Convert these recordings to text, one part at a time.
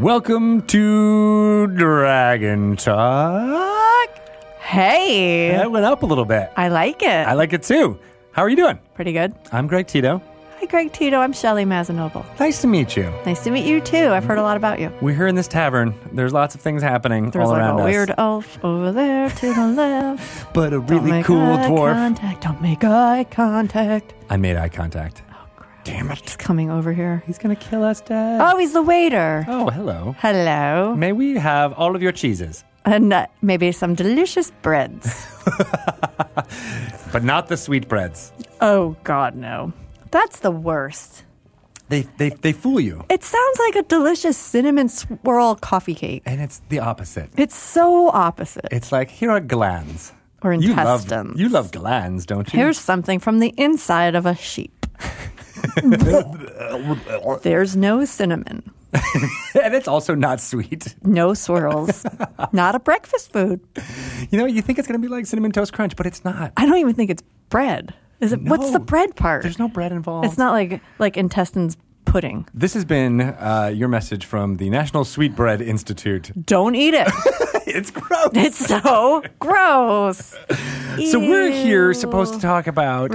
Welcome to Dragon Talk. Hey, That went up a little bit. I like it. I like it too. How are you doing? Pretty good. I'm Greg Tito. Hi, Greg Tito. I'm Shelly Mazanoble. Nice to meet you. Nice to meet you too. I've heard a lot about you. We're here in this tavern. There's lots of things happening There's all like around a us. weird elf over there to the left. but a Don't really make cool eye dwarf. Contact. Don't make eye contact. I made eye contact. Crap. Damn it. He's coming over here. He's going to kill us, Dad. Oh, he's the waiter. Oh, hello. Hello. May we have all of your cheeses, And uh, maybe some delicious breads. but not the sweet breads. oh, God, no. That's the worst. They, they, they fool you. It sounds like a delicious cinnamon swirl coffee cake. And it's the opposite. It's so opposite. It's like, here are glands. Or You love, intestines. you love glands, don't you? Here's something from the inside of a sheep. There's no cinnamon, and it's also not sweet. no swirls, not a breakfast food. You know, you think it's going to be like cinnamon toast crunch, but it's not. I don't even think it's bread. Is it? What's the bread part? There's no bread involved. It's not like like intestines pudding. This has been uh, your message from the National Sweetbread Institute. Don't eat it. It's gross. It's so gross. so we're here supposed to talk about uh,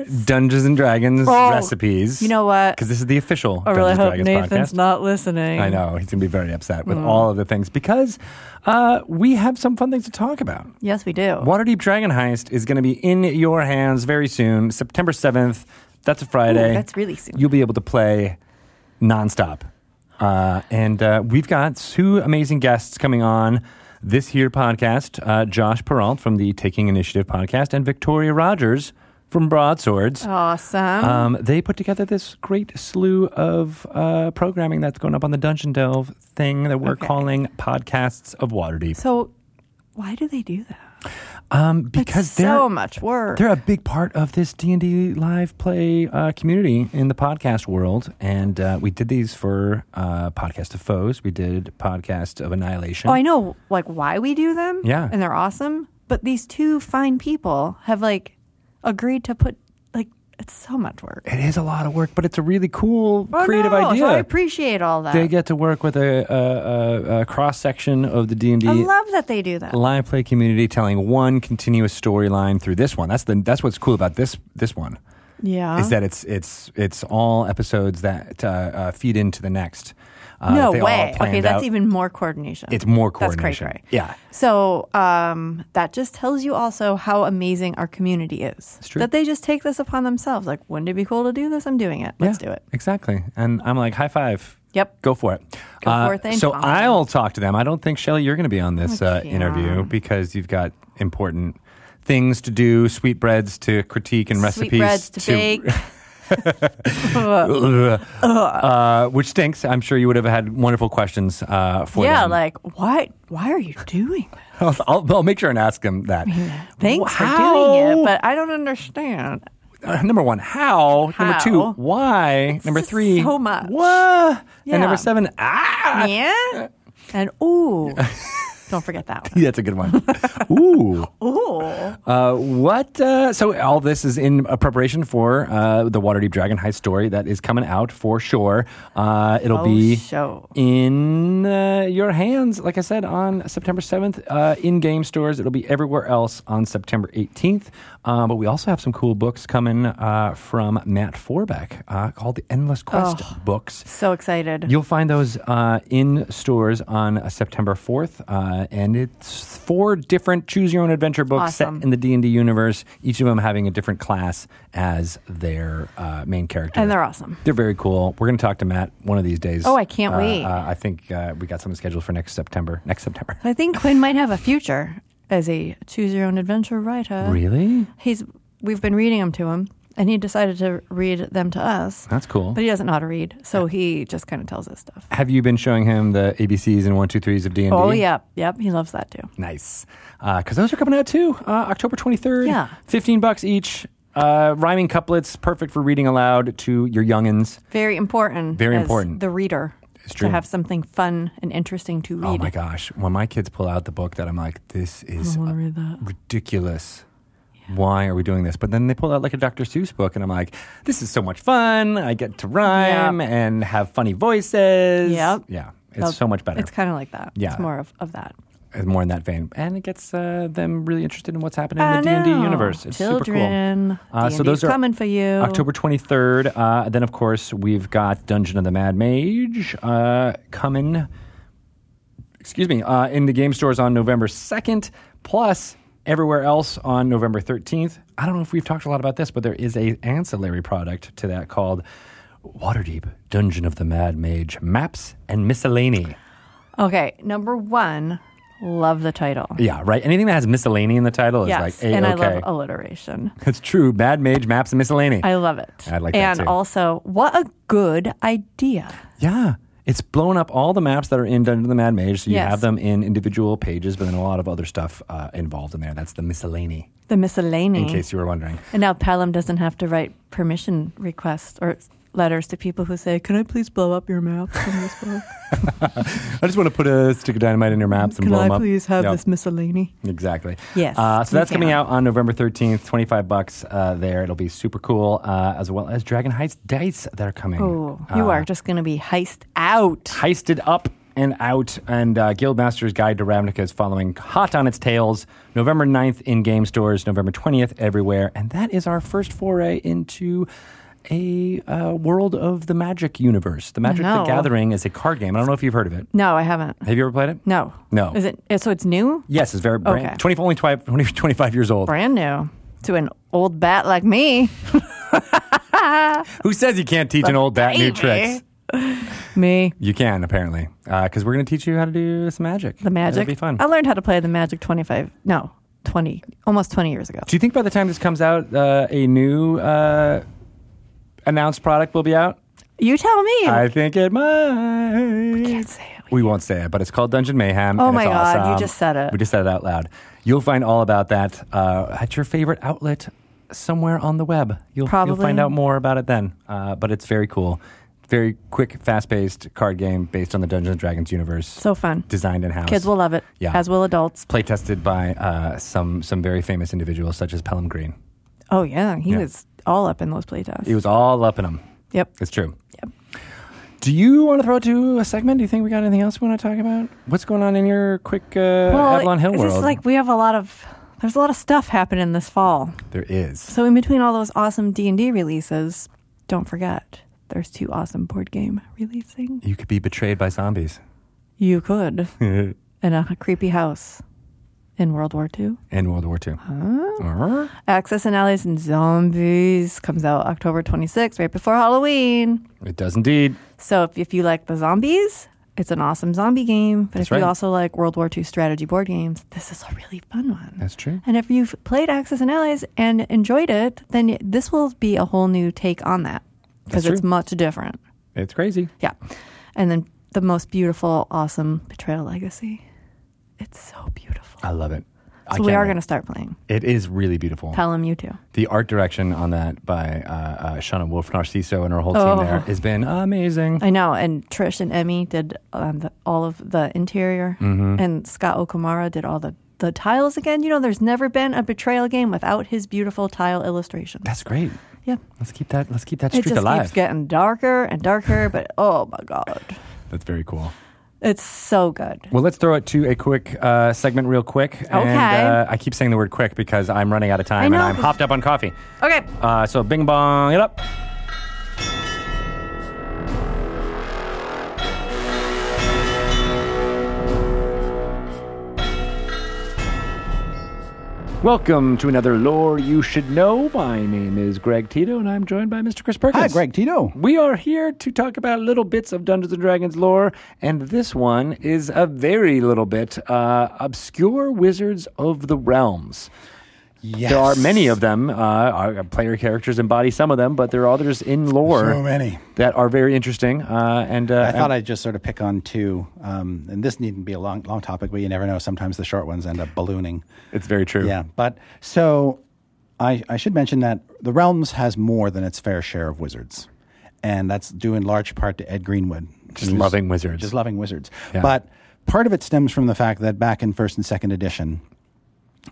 Recipes? Dungeons and Dragons Oh, recipes. You know what? Because this is the official I really Dungeons hope and Dragons Nathan's podcast. not listening. I know he's going to be very upset Mm. with all of the things because uh, we have some fun things to talk about. Yes, we do. Waterdeep Dragon Heist is going to be in your hands very soon, September 7th. That's a Friday. Ooh, that's really soon. You'll be able to play nonstop. Uh, and uh, we've got two amazing guests coming on this here podcast uh, Josh Peralt from the Taking Initiative podcast and Victoria Rogers from Broadswords. Awesome. Um, they put together this great slew of uh, programming that's going up on the Dungeon Delve thing that we're Okay. calling Podcasts of Waterdeep. so, why do they do that? Um, because it's they're so much work. they're a big part of this D and D live play uh, community in the podcast world, and uh, we did these for uh, podcast of foes. We did podcast of annihilation. Oh, I know, like why we do them. Yeah. and they're awesome. But these two fine people have like agreed to put it's so much work. it is a lot of work, but it's a really cool, Oh, creative no, idea. So I appreciate all that. they get to work with a, a, a, a cross section of the D and I D love that they do that. live play community, telling one continuous storyline through this one. That's the that's what's cool about this this one. Yeah. is that it's it's it's all episodes that uh, uh, feed into the next. Uh, no way. Okay, that's out. even more coordination. It's more coordination. That's cray cray. Yeah. So um, that just tells you also how amazing our community is. It's true. That they just take this upon themselves. Like, wouldn't it be cool to do this? I'm doing it. Let's Yeah, do it. Exactly. And I'm like, high five. Yep. Go for it. Go Uh, for it, So Tom. I'll talk to them. I don't think Shelly, you're going to be on this I uh, interview because you've got important things to do, sweetbreads to critique and recipes Sweetbreads to bake. uh, which stinks. I'm sure you would have had wonderful questions uh, for yeah, them. like why? Why are you doing that? I'll, I'll, I'll make sure and ask them that. Thanks for doing it, but I don't understand. Uh, number one, how? Number two, How? why? number three, so much. What? Yeah. And number seven, ah. Yeah, and ooh, don't forget that one. That's a good one. Ooh. Ooh, Uh, what? Uh, so all this is in preparation for uh, the Waterdeep Dragon Heist story that is coming out for sure. Uh, it'll Oh, be show. in uh, your hands, like I said, on September 7th uh, in game stores. It'll be everywhere else on September 18th. Uh, but we also have some cool books coming uh, from Matt Forbeck uh, called the Endless Quest books. so excited. You'll find those uh, in stores on uh, September 4th, uh, and it's four different choose your own adventure books Awesome. set in the D&D universe, each of them having a different class as their uh, main character. And they're awesome. They're very cool. We're going to talk to Matt one of these days. Oh, I can't wait. Uh, I think uh, we got something scheduled for next September. Next September. I think Quinn might have a future as a choose your own adventure writer. Really? He's we've been reading them to him, and he decided to read them to us. That's cool. But he doesn't know how to read, so he just kind of tells us stuff. Have you been showing him the ABCs and one, two, threes of D&D? Oh, yep, yep, he loves that too. Nice. Because those are coming out too, uh, October 23rd. Yeah. 15 bucks each. Uh, rhyming couplets, perfect for reading aloud to your youngins. Very important. Very as important. The reader. To have something fun and interesting to oh read. Oh my gosh. When my kids pull out the book that I'm like, this is I want to read that. ridiculous. Why are we doing this? But then they pull out like a Dr. Seuss book, and I'm like, this is so much fun. I get to rhyme Yeah. and have funny voices. Yep. Yeah. It's so much better. It's kind of like that. Yeah. It's more of, of that. More in that vein, and it gets uh, them really interested in what's happening I in the D and D universe. It's super cool. Children. Uh, so those are coming for you. October 23rd. Uh, then, of course, we've got Dungeon of the Mad Mage uh, coming, excuse me, uh, in the game stores on November 2nd, plus everywhere else on November 13th. I don't know if we've talked a lot about this, but there is a ancillary product to that called Waterdeep Dungeon of the Mad Mage Maps and Miscellany. Okay, number one, love the title. Yeah, right. Anything that has miscellany in the title is Yes, like a and I love alliteration. It's true. Mad Mage Maps and Miscellany. I love it. I like that and also, what a good idea. Yeah. It's blown up all the maps that are in Dungeon of the Mad Mage, so you Yes. have them in individual pages, but then a lot of other stuff uh, involved in there. That's the miscellany, The miscellany. in case you were wondering. And now Pelham doesn't have to write permission requests or letters to people who say, "Can I please blow up your maps in this book? I just want to put a stick of dynamite in your maps and Can blow I them up. please have Yep, this miscellany?" Exactly. Yes, Uh, so that's coming out on November 13th, 25 bucks uh, there. It'll be super cool, uh, as well as Dragon Heist dice that are coming. Oh, you Uh, are just going to be heist out. heisted up and out, and uh, Guildmaster's Guide to Ravnica is following hot on its tails. November 9th in game stores, November 20th everywhere, and that is our first foray into a uh, world of the Magic universe. The Magic the. Gathering is a card game. I don't know if you've heard of it. No, I haven't. Have you ever played it? No, No. Is it? So it's new, Yes, it's very brand, Okay. 20, only 20, 20 25 years old. brand new to an old bat like me. Who says you can't teach an old bat new tricks? Me, You can apparently, because we're going to teach you how to do some magic. the magic. It'll be fun. I learned how to play the magic twenty five. No, twenty, almost twenty years ago. Do you think by the time this comes out, uh, a new uh, announced product will be out? You tell me. I think it might. We can't say it. We won't say it, but it's called Dungeon Mayhem. Oh my God, you just said it. We just said it out loud. You'll find all about that uh, at your favorite outlet somewhere on the web. You'll, you'll find out more about it then. Uh, but it's very cool. Very quick, fast paced card game based on the Dungeons and Dragons universe. So fun. designed in house. Kids will love it. Yeah. As will adults. play tested by uh, some some very famous individuals such as Pelham Green. Oh yeah, he Yeah. was all up in those playtests. He was all up in them. Yep. It's true. Yep. Do you want to throw it to a segment? Do you think we got anything else we want to talk about? What's going on in your quick uh, Avalon Hill world? just like we have a lot of there's a lot of stuff happening this fall. there is. So in between all those awesome D and D releases, don't forget there's two awesome board game releasing. You could be betrayed by zombies You could in a creepy house in World War II. In World War II. Uh-huh. Axis and Allies and Zombies comes out October 26th, right before Halloween. It does indeed. So if, if you like the zombies, it's an awesome zombie game. But That's if you right. also like World War II strategy board games, this is a really fun one. That's true. And if you've played Axis and Allies and enjoyed it, then this will be a whole new take on that because it's much different. It's crazy. Yeah. And then the most beautiful, awesome Betrayal Legacy. It's so beautiful. I love it. I So we can't are wait. going to start playing. It is really beautiful. Pelham, you too. The art direction on that by uh, uh, Shauna Wolf Narciso and her whole Oh. team there has been amazing. I know. And Trish and Emmy did um, the, all of the interior, Mm-hmm. and Scott Okumura did all the, the tiles again. You know, there's never been a Betrayal game without his beautiful tile illustrations. That's great. yeah. Let's keep that. Let's keep that It streak just alive. keeps getting darker and darker, but oh my God. That's very cool. It's so good. Well, let's throw it to a quick uh, segment, real quick. And Okay. uh, I keep saying the word quick because I'm running out of time and. I'm hopped up on coffee. Okay. Uh, so, bing bong it up. Welcome to another Lore You Should Know. My name is Greg Tito, and I'm joined by Mr. Chris Perkins. Hi, Greg Tito. We are here to talk about little bits of Dungeons and Dragons lore, and this one is a very little bit uh, obscure Wizards of the Realms. Yes. There are many of them. Uh, our player characters embody some of them, but there are others in lore So many. that are very interesting. Uh, and uh, I thought I'd just sort of pick on two, um, and this needn't be a long, long topic, but you never know. Sometimes the short ones end up ballooning. it's very true. Yeah, but so I, I should mention that the Realms has more than its fair share of wizards, and that's due in large part to Ed Greenwood, Just loving wizards. just loving wizards. Yeah. But part of it stems from the fact that back in first and second edition,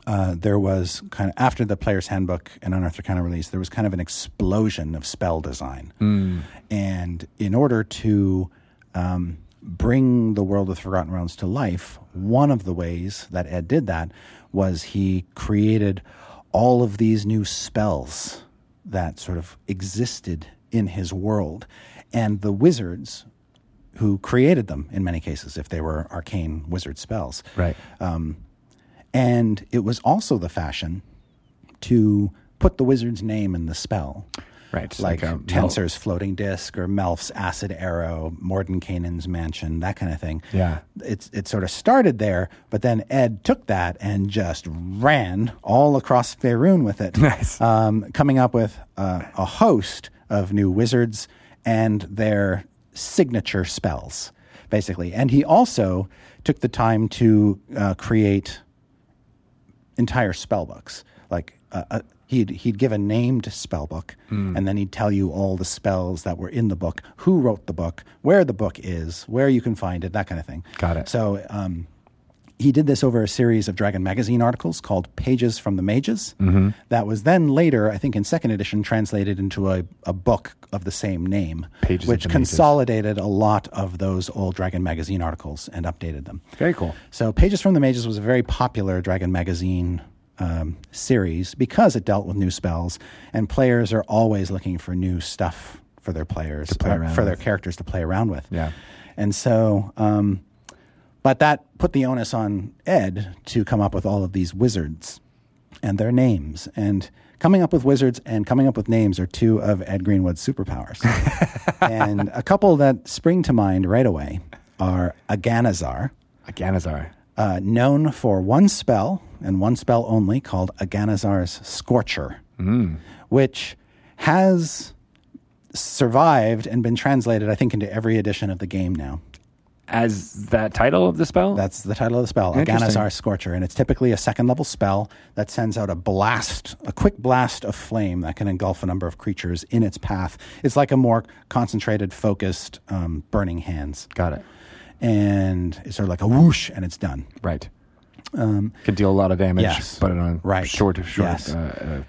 uh, there was kind of after the player's handbook and unearthed arcana release, there was kind of an explosion of spell design, Hmm. and in order to um, bring the world of Forgotten Realms to life, one of the ways that Ed did that was he created all of these new spells that sort of existed in his world. And the wizards who created them, in many cases, if they were arcane wizard spells. Right. And it was also the fashion to put the wizard's name in the spell. Right. Like, a- Tenser's floating disc or Melf's acid arrow, Mordenkainen's mansion, that kind of thing. Yeah. It's, it sort of started there, but then Ed took that and just ran all across Faerun with it. Nice. Um, coming up with uh, a host of new wizards and their signature spells, basically. And he also took the time to uh, create entire spell books. Like uh, uh, he'd he'd give a named spell book, and then he'd tell you all the spells that were in the book, who wrote the book, where the book is, where you can find it, that kind of thing. Got it. So um, he did this over a series of Dragon Magazine articles called Pages from the Mages. Mm-hmm. That was then later, I think, in second edition, translated into a, a book of the same name, Pages which the Mages. consolidated a lot of those old Dragon Magazine articles and updated them. Very cool. So, Pages from the Mages was a very popular Dragon Magazine um, series because it dealt with new spells, and players are always looking for new stuff for their players, play for their characters to play around with. Yeah. And so, um, but that put the onus on Ed to come up with all of these wizards and their names. And coming up with wizards and coming up with names are two of Ed Greenwood's superpowers. and a couple that spring to mind right away are Aganazar Aganazar. uh, known for one spell and one spell only called Aganazar's Scorcher, which has survived and been translated, I think, into every edition of the game now. As that title of the spell? That's the title of the spell. Aganazar's Scorcher. And it's typically a second level spell that sends out a blast, a quick blast of flame that can engulf a number of creatures in its path. It's like a more concentrated, focused um, burning hands. Got it. And it's sort of like a whoosh and it's done. Right. Could deal a lot of damage, Um, yes. but on Right. short, short. Yes. Uh, uh,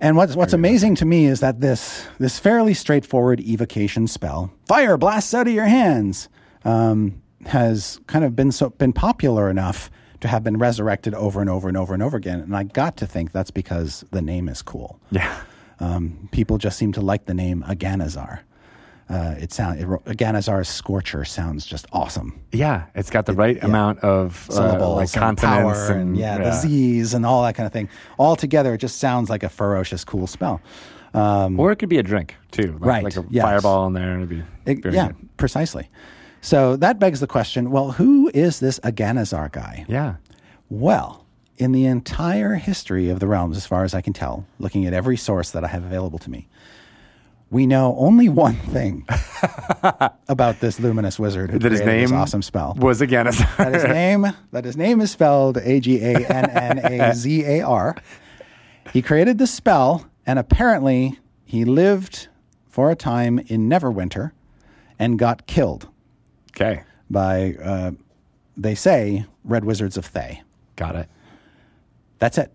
And what's what's amazing to me is that this this fairly straightforward evocation spell, fire blasts out of your hands, um, has kind of been so been popular enough to have been resurrected over and over and over and over again. And I got to think that's because the name is cool. yeah. Um, people just seem to like the name Aganazar. Uh, it sound it, Aganazar's Scorcher sounds just awesome. Yeah. It's got the right amount of uh, Syllables like and consonants power and, yeah, the Z's and all that kind of thing. All together, it just sounds like a ferocious, cool spell. Um, Or it could be a drink too. Like, Right, Like a yes. fireball in there. and It'd be It- yeah, good. precisely. So that begs the question well, who is this Aganazar guy? Yeah. Well, in the entire history of the realms, as far as I can tell, looking at every source that I have available to me, we know only one thing about this luminous wizard who That his created this name awesome spell. was Aganazar. that his name that his name is spelled A G A N N A Z A R. He created the spell, and apparently he lived for a time in Neverwinter and got killed okay. by, uh, they say, red wizards of Thay. Got it. That's it.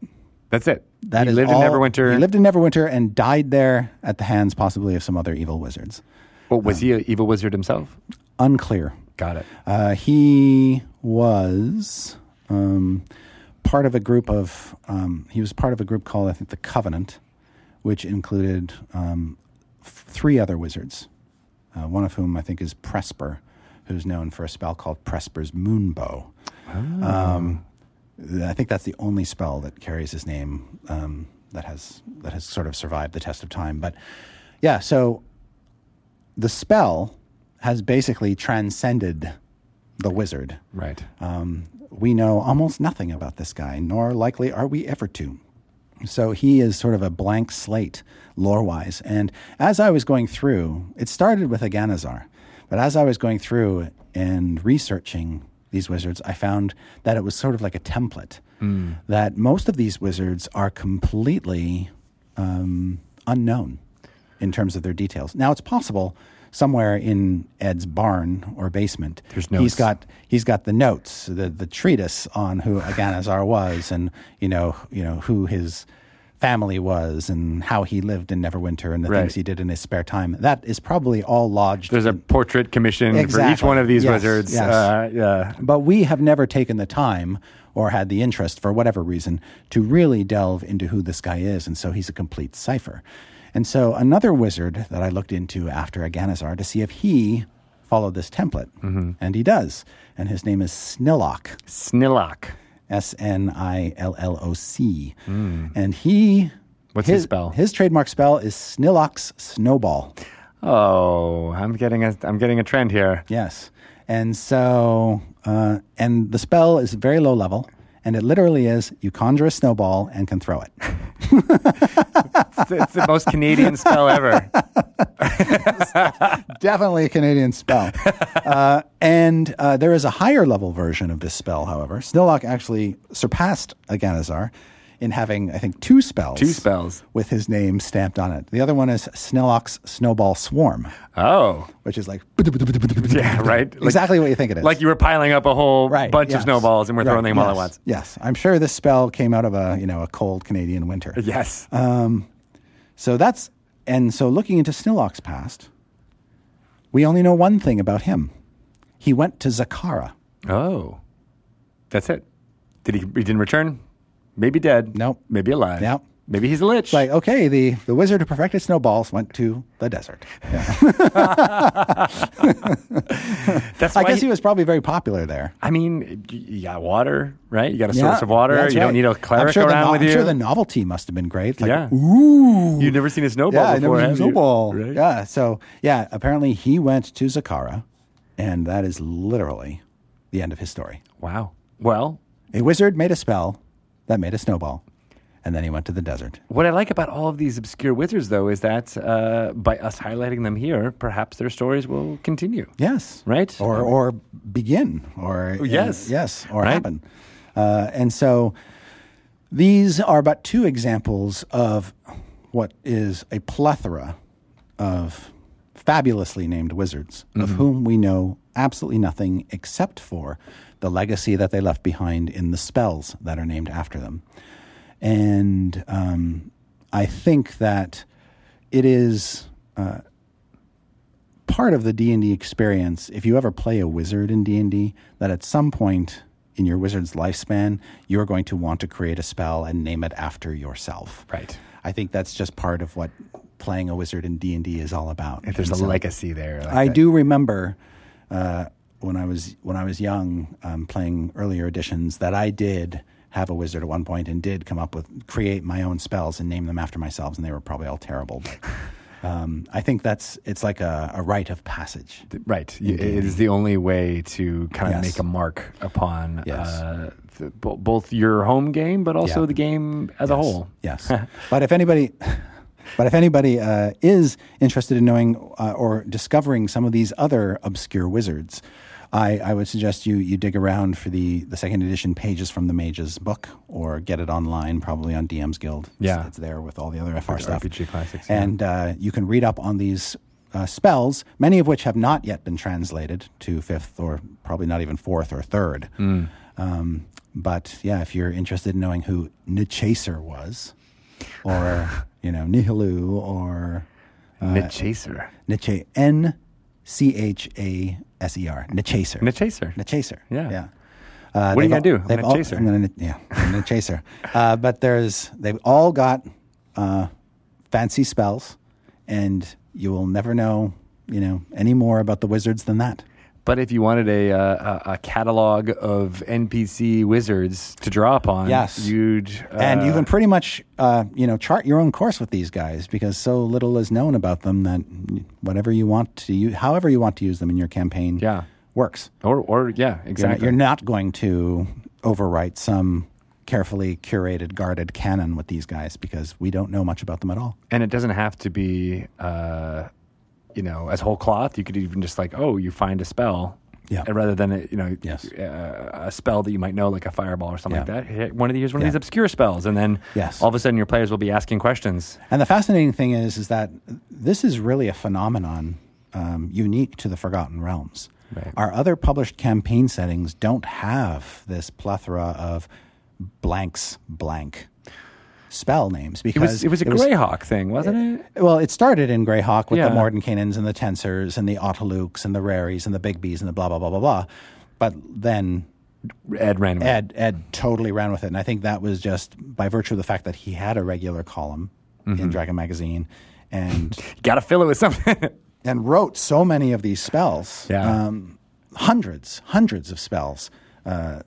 That's it. That he is lived all- in Neverwinter. He lived in Neverwinter and died there at the hands, possibly, of some other evil wizards. Oh, was he an evil wizard himself? Unclear. Got it. Uh, he was um, part of a group of. Um, he was part of a group called, I think, the Covenant, which included um, f- three other wizards. Uh, one of whom I think is Presper, who's known for a spell called Presper's Moonbow. Um, I think that's the only spell that carries his name um, that has that has sort of survived the test of time. But yeah, so the spell has basically transcended the wizard. Right. Um, we know almost nothing about this guy, nor likely are we ever to. So he is sort of a blank slate lore wise. And as I was going through, it started with Aganazar, but as I was going through and researching these wizards, I found that it was sort of like a template. That most of these wizards are completely um, unknown in terms of their details. Now it's possible somewhere in Ed's barn or basement, he's got he's got the notes, the the treatise on who Aganazar was, and you know you know who his family was and how he lived in Neverwinter and the Right. things he did in his spare time. That is probably all lodged. There's a portrait commission for each one of these Yes, wizards. yes. Uh, yeah. but we have never taken the time or had the interest, for whatever reason, to really delve into who this guy is. And so he's a complete cipher. And so another wizard that I looked into after Aganazar to see if he followed this template. Mm-hmm. And he does. And his name is Snilloc. Snilloc. S N I L L O C. And he. Hmm. What's his spell? His trademark spell is Snilloc's Snowball. Oh, I'm getting a I'm getting a trend here. Yes. And so, uh, and the spell is very low level, and it literally is you conjure a snowball and can throw it. It's, it's the most Canadian spell ever. Definitely a Canadian spell. uh, and uh, there is a higher level version of this spell, however. Snilloc actually surpassed Aganazar in having, I think, two spells. Two spells. With his name stamped on it. The other one is Snilloc's Snowball Swarm, Oh, which is like yeah, right. Like, exactly what you think it is. like you were piling up a whole right, bunch of snowballs and we're throwing Right, them all at yes, once. Yes, I'm sure this spell came out of a you know a cold Canadian winter. Yes. Um, So that's and so looking into Snilloc's past, we only know one thing about him. He went to Zakhara. oh, that's it. Did he? He didn't return. Maybe dead. Nope. Maybe alive. Yep. Maybe he's a lich. Like okay, the the wizard who perfected snowballs went to the desert. that's I why guess he- he was probably very popular there. I mean, you got water, right? You got a Yeah, source of water. You don't right. need a I'm cleric sure around no- with I'm you. sure the novelty must have been great. Like, yeah. Ooh. You've never seen a snowball yeah, before, never have seen you? snowball. Right? Yeah. So yeah, apparently he went to Zakhara, and that is literally the end of his story. Wow. Well, A wizard made a spell that made a snowball, and then he went to the desert. what I like about all of these obscure wizards, though, is that uh, by us highlighting them here, perhaps their stories will continue. Yes. Right? Or or begin or yes. yes or Right. happen. Uh, and so these are but two examples of what is a plethora of fabulously named wizards Mm-hmm. of whom we know absolutely nothing except for the legacy that they left behind in the spells that are named after them. And um, I think that it is uh, part of the D&D experience if you ever play a wizard in D&D that at some point in your wizard's lifespan you're going to want to create a spell and name it after yourself. Right. I think that's just part of what playing a wizard in D&D is all about. If there's And a legacy there. like I that. do remember uh, when I was when I was young, um, playing earlier editions, that I did have a wizard at one point and did come up with create my own spells and name them after myself, and they were probably all terrible. But um, I think that's it's like a, a rite of passage. Right. You- It is the only way to kind of Yes. make a mark upon Yes. uh, the, bo- both your home game, but also Yeah. the game as a whole. Yes, but if anybody, but if anybody uh, is interested in knowing uh, or discovering some of these other obscure wizards, I, I would suggest you you dig around for the the second edition pages from the Mages book, or get it online, probably on DM's Guild. It's- Yeah. it's, there with all the other FR the stuff. RPG classics, yeah. and uh, you can read up on these. Uh, spells, many of which have not yet been translated to fifth or probably not even fourth or third. Hmm. Um, but yeah, if you're interested in knowing who Nichaser was, or you know Nihilu, or Nit Chaser. Niche N C H A S E R Nichaser. Nit Chaser. Nichaser. Yeah. Yeah. Uh, What are you gonna all- do? I'm gonna all- chase her. I'm gonna, yeah, I'm gonna chase her. Uh, but there's they've all got uh, fancy spells, and you will never know, you know, any more about the wizards than that. But if you wanted a, uh, a a catalog of NPC wizards to draw upon, Yes. you'd uh, and you can pretty much, uh, you know, chart your own course with these guys because so little is known about them that whatever you want to use, however you want to use them in your campaign, Yeah. works. or or yeah, You're not, exactly. you're not going to overwrite some carefully curated, guarded canon with these guys because we don't know much about them at all. and it doesn't have to be, uh, you know, as whole cloth. You could even just like, oh, you find a spell, Yeah. uh, rather than a, you know, Yes. uh, a spell that you might know, like a fireball or something Yeah. like that. One of these, years, one of these obscure spells, and then Yes. all of a sudden your players will be asking questions. And the fascinating thing is, is that this is really a phenomenon um, unique to the Forgotten Realms. Right. Our other published campaign settings don't have this plethora of blanks blank. Spell names It because was it was a Greyhawk thing, wasn't it? Well, it started in Greyhawk with Yeah. the Mordenkainens and the Tensers and the Otilukes and the Raries and the Bigbies and the blah blah blah blah blah. But then Ed ran with. Ed Ed totally ran with it, and I think that was just by virtue of the fact that he had a regular column Mm-hmm. in Dragon magazine, and Got to fill it with something. and wrote so many of these spells, Yeah. um, hundreds, hundreds of spells, uh,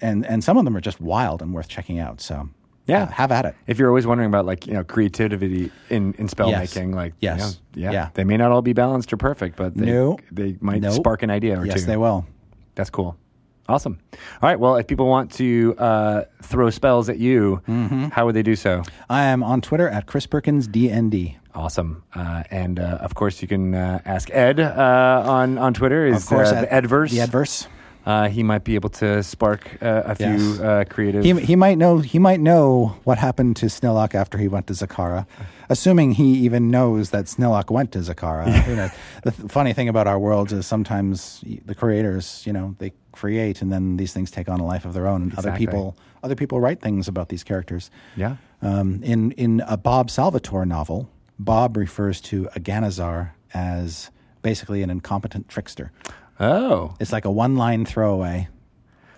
and and some of them are just wild and worth checking out. So Yeah. have at it. if you're always wondering about like you know creativity in in spell Yes. making, like Yes. you know, yeah, Yeah. they may not all be balanced or perfect, but they No. they might Nope. spark an idea or yes, two. they will. That's cool. Awesome. All right. Well, if people want to uh, throw spells at you, Mm-hmm. how would they do so? I am on Twitter at Chris Perkins DND. Awesome. Uh, and uh, of course, you can uh, ask Ed uh, on on Twitter. Is Of course, uh, at- the Edverse? Uh, he might be able to spark uh, a few uh, creative. He, he might know he might know what happened to Snilloc after he went to Zakhara, assuming he even knows that Snilloc went to Zakhara. You know, the th- funny thing about our worlds is sometimes the creators, you know, they create and then these things take on a life of their own, and other people other people write things about these characters. yeah. Um, in in a Bob Salvatore novel, Bob refers to Aganazar as basically an incompetent trickster. Oh. It's like a one line throwaway.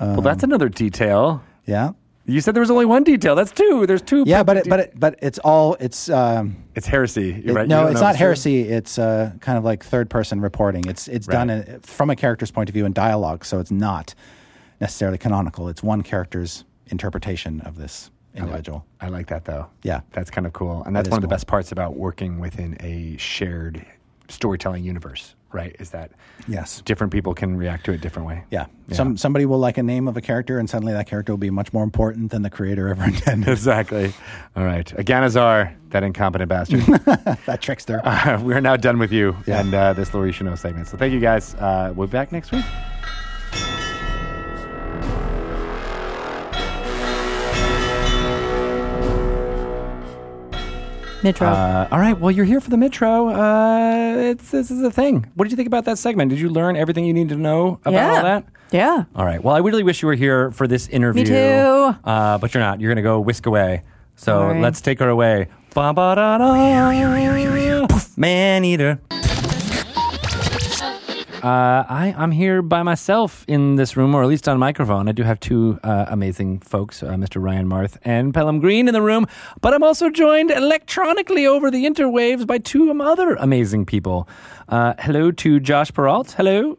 well, that's Um, another detail. Yeah. You said there was only one detail. That's two. There's two. Yeah, but it, but it, but it's all it's um, it's heresy. You're It- right. You No, don't it's know not true. heresy. It's uh, kind of like third person reporting. It's it's done Right. in, from a character's point of view in dialogue, so it's not necessarily canonical. It's one character's interpretation of this individual. I like that though. Yeah. That's kind of cool. And that's is one of the cool. best parts about working within a shared storytelling universe, right? Is that Yes. different people can react to it different way. Yeah. Yeah. Some somebody will like a name of a character, and suddenly that character will be much more important than the creator ever intended. Exactly. All right. Aganazar, that incompetent bastard. that trickster. uh, we are now done with you Yeah. and uh, this Laurie Chanel segment. So thank you guys. Uh, we'll be back next week. Mitro. Uh, all right. Well, you're here for the Metro. Uh, it's, this is a thing. What did you think about that segment? Did you learn everything you need to know about yeah. all that? Yeah. All right. Well, I really wish you were here for this interview. Me too. Uh, but you're not. You're going to go whisk away. So All right. let's take her away. Ba-ba-da-da. Man eater. Uh, I, I'm here by myself in this room, or at least on microphone. I do have two uh, amazing folks, uh, Mr. Ryan Marth and Pelham Green, in the room. But I'm also joined electronically over the interwaves by two other amazing people. Uh, hello to Josh Peralt. Hello.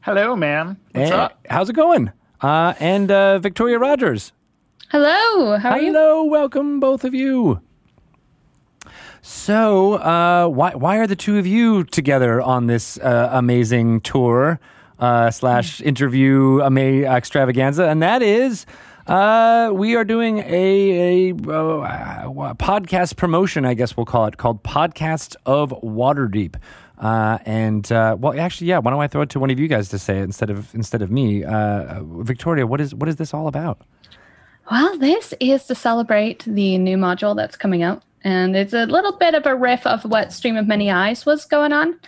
Hello, man. What's Eh, up? How's it going? Uh, and uh, Victoria Rogers. Hello, how are you? Hello, welcome both of you. So, uh, why why are the two of you together on this uh, amazing tour uh, slash interview ama- extravaganza? And that is, uh, we are doing a, a uh, podcast promotion, I guess we'll call it, called Podcast of Waterdeep. Uh, and uh, well, actually, yeah. Why don't I throw it to one of you guys to say it instead of instead of me? Uh, Victoria, what is what is this all about? Well, this is to celebrate the new module that's coming out. And it's a little bit of a riff of what Stream of Many Eyes was going on.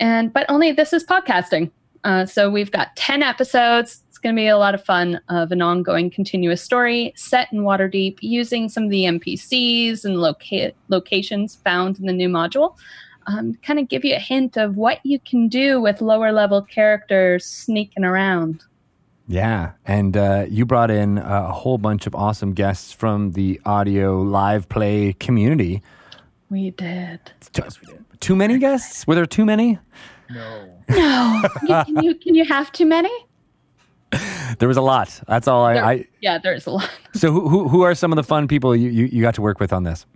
And but only this is podcasting. Uh, so we've got 10 episodes. It's going to be a lot of fun of an ongoing continuous story set in Waterdeep using some of the NPCs and loca- locations found in the new module. Um, kind of give you a hint of what you can do with lower level characters sneaking around. Yeah, and uh, you brought in a whole bunch of awesome guests from the audio live play community. We did. T- Too many guests? Were there too many? No. No. can, you, can you have too many? There was a lot. That's all I. There- I yeah, there's a lot. so who, who who are some of the fun people you, you, you got to work with on this?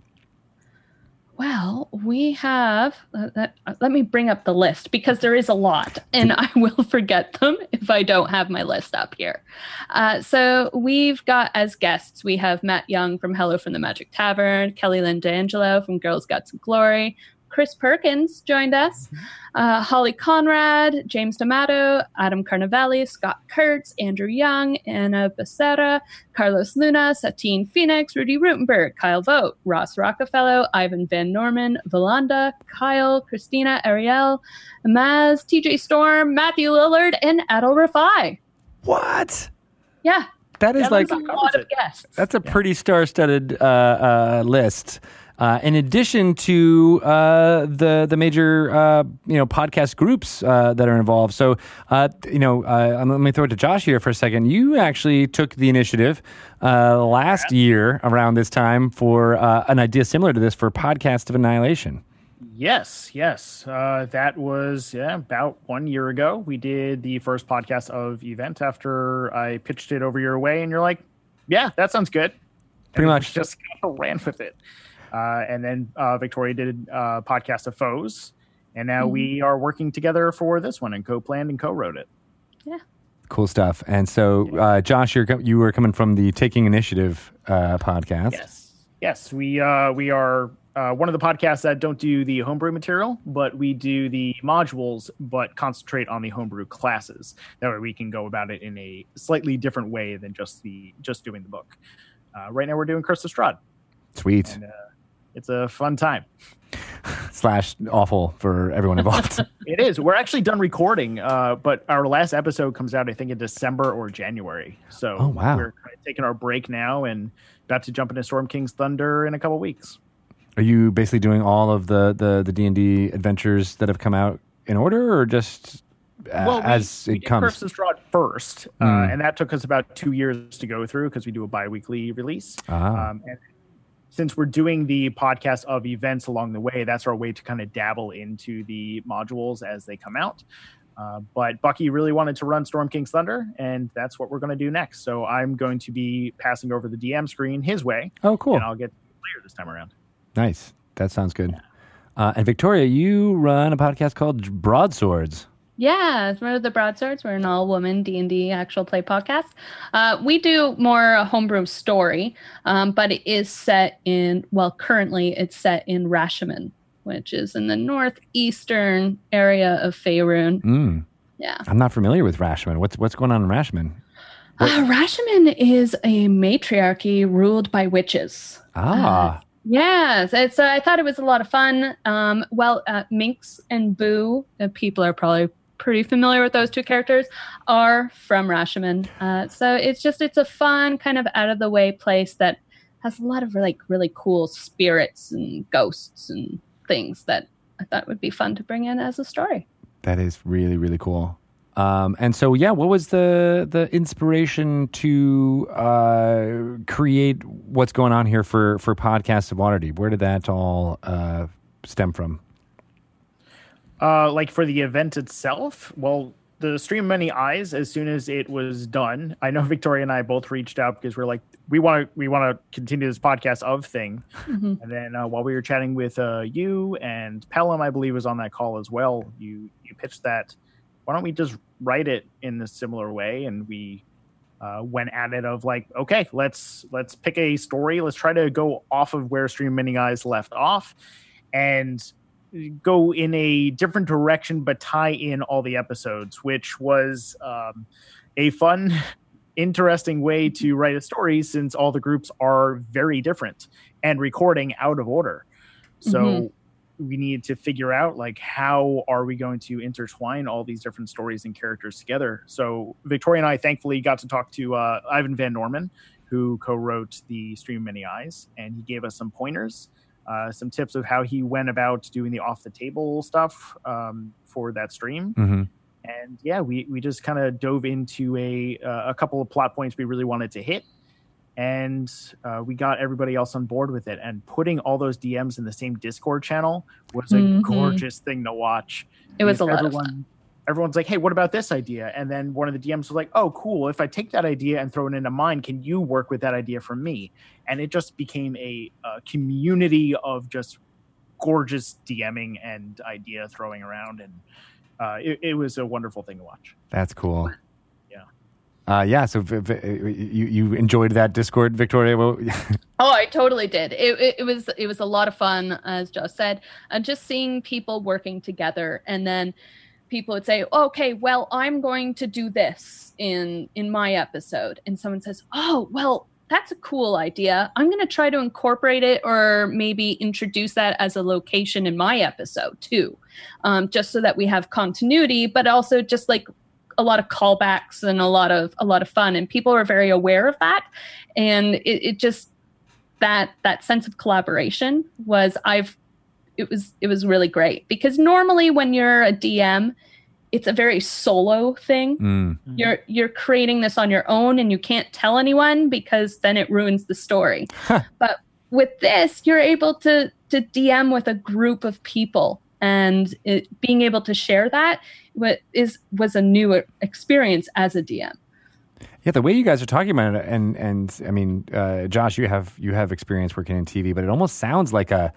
Well, we have. Uh, that, uh, let me bring up the list because there is a lot, and I will forget them if I don't have my list up here. Uh, so we've got as guests, we have Matt Young from Hello from the Magic Tavern, Kelly Lynn D'Angelo from Girls Got Some Glory, Chris Perkins joined us, uh, Holly Conrad, James D'Amato, Adam Carnavale, Scott Kurtz, Andrew Young, Anna Becerra, Carlos Luna, Satine Phoenix, Rudy Rutenberg, Kyle Vogt, Ross Rockefeller, Ivan Van Norman, Valanda, Kyle, Christina Ariel, Maz, TJ Storm, Matthew Lillard, and Adal Rifai. What? Yeah. that is Yeah, like that's a lot of guests. That's a pretty star-studded uh, uh, list. Uh, in addition to uh, the the major uh, you know podcast groups uh, that are involved, so uh, you know, uh, let me throw it to Josh here for a second. You actually took the initiative last year around this time for an idea similar to this for Podcast of Annihilation. Yes, yes. Uh, that was yeah, about one year ago. We did the first podcast of Event after I pitched it over your way, and you're like, "Yeah, that sounds good." Pretty And much. just kind of ran with it. Uh, and then uh, Victoria did a podcast of Foes, and now we are working together for this one and co-planned and co-wrote it. Yeah. Cool stuff. And so, uh, Josh, you're, you were coming from the Taking Initiative uh, podcast. Yes, yes. We uh, we are uh, one of the podcasts that don't do the homebrew material, but we do the modules, but concentrate on the homebrew classes. That way, we can go about it in a slightly different way than just the just doing the book. Uh, right now, we're doing Curse of Strahd. Sweet. And, uh, it's a fun time. Slash awful for everyone involved. It is. We're actually done recording, uh, but our last episode comes out, I think, in December or January. So Oh, wow. we're kind of taking our break now and about to jump into Storm King's Thunder in a couple weeks. Are you basically doing all of the the the D and D adventures that have come out in order, or just uh, well, we- as it did comes? Curse Strahd first, uh, Mm. and that took us about two years to go through because we do a bi-weekly release. Ah. Um, and since we're doing the podcast of events along the way, that's our way to kind of dabble into the modules as they come out. Uh, but Bucky really wanted to run Storm King's Thunder, and that's what we're going to do next. So I'm going to be passing over the DM screen his way, oh, cool. and I'll get player this time around. Nice. That sounds good. Uh, and Victoria, you run a podcast called Broadswords. Yeah, it's one of the Broadswords. We're an all-woman D and D actual play podcast. Uh, we do more a homebrew story, um, but it is set in well, currently it's set in Rashemen, which is in the northeastern area of Faerun. Mm. Yeah, I'm not familiar with Rashemen. What's what's going on in Rashemen? uh, Rashemen is a matriarchy ruled by witches. Ah, Yes, it's. Uh, I thought it was a lot of fun. Um, well, uh, Minsc and Boo, uh, people are probably pretty familiar with those two characters, are from Rashemen. Uh, so it's just it's a fun kind of out of the way place that has a lot of like really cool spirits and ghosts and things that I thought would be fun to bring in as a story. that is really really cool. Um, and so, yeah, what was the the inspiration to uh, create what's going on here for for podcasts of Waterdeep? Where did that all uh, stem from? Uh, like for the event itself, well, the stream many eyes. As soon as it was done, I know Victoria and I both reached out because we're like, we want to, we want to continue this podcast of thing. Mhm. And then uh, while we were chatting with uh, you and Pelham, I believe was on that call as well. You you pitched that. Why don't we just write it in a similar way? And we uh, went at it of like, okay, let's let's pick a story. Let's try to go off of where Stream Many Eyes left off, and go in a different direction, but tie in all the episodes, which was um, a fun, interesting way to write a story since all the groups are very different and recording out of order. So Mhm. we needed to figure out like how are we going to intertwine all these different stories and characters together. So Victoria and I thankfully got to talk to uh, Ivan Van Norman, who co-wrote the Stream Many Eyes, and he gave us some pointers uh, some tips of how he went about doing the off the table stuff um, for that stream. Mm-hmm. And yeah, we, we just kind of dove into a uh, a couple of plot points we really wanted to hit, and uh, we got everybody else on board with it. And putting all those DMs in the same Discord channel was a Mhm. gorgeous thing to watch. It was a Because lot of everyone, fun. Everyone's like, "Hey, what about this idea?" And then one of the DMs was like, "Oh, cool! If I take that idea and throw it into mine, can you work with that idea from me?" And it just became a, a community of just gorgeous DMing and idea throwing around, and uh, it, it was a wonderful thing to watch. That's cool. Yeah. Uh, yeah. So v- v- you you enjoyed that Discord, Victoria? Well, Oh, I totally did. It, it, it was it was a lot of fun, as Josh said, and just seeing people working together, and then people would say, "Okay, well, I'm going to do this in in my episode," and someone says, "Oh, well." That's a cool idea. I'm going to try to incorporate it or maybe introduce that as a location in my episode too, um, just so that we have continuity, but also just like a lot of callbacks and a lot of a lot of fun, and people are very aware of that, and it, it just that that sense of collaboration was I've it was it was really great because normally when you're a DM, it's a very solo thing. Mm. You're you're creating this on your own and you can't tell anyone because then it ruins the story. but with this, you're able to to DM with a group of people and it, being able to share that what is was a new experience as a DM. Yeah, the way you guys are talking about it, and and I mean, uh, Josh, you have you have experience working in TV, but it almost sounds like a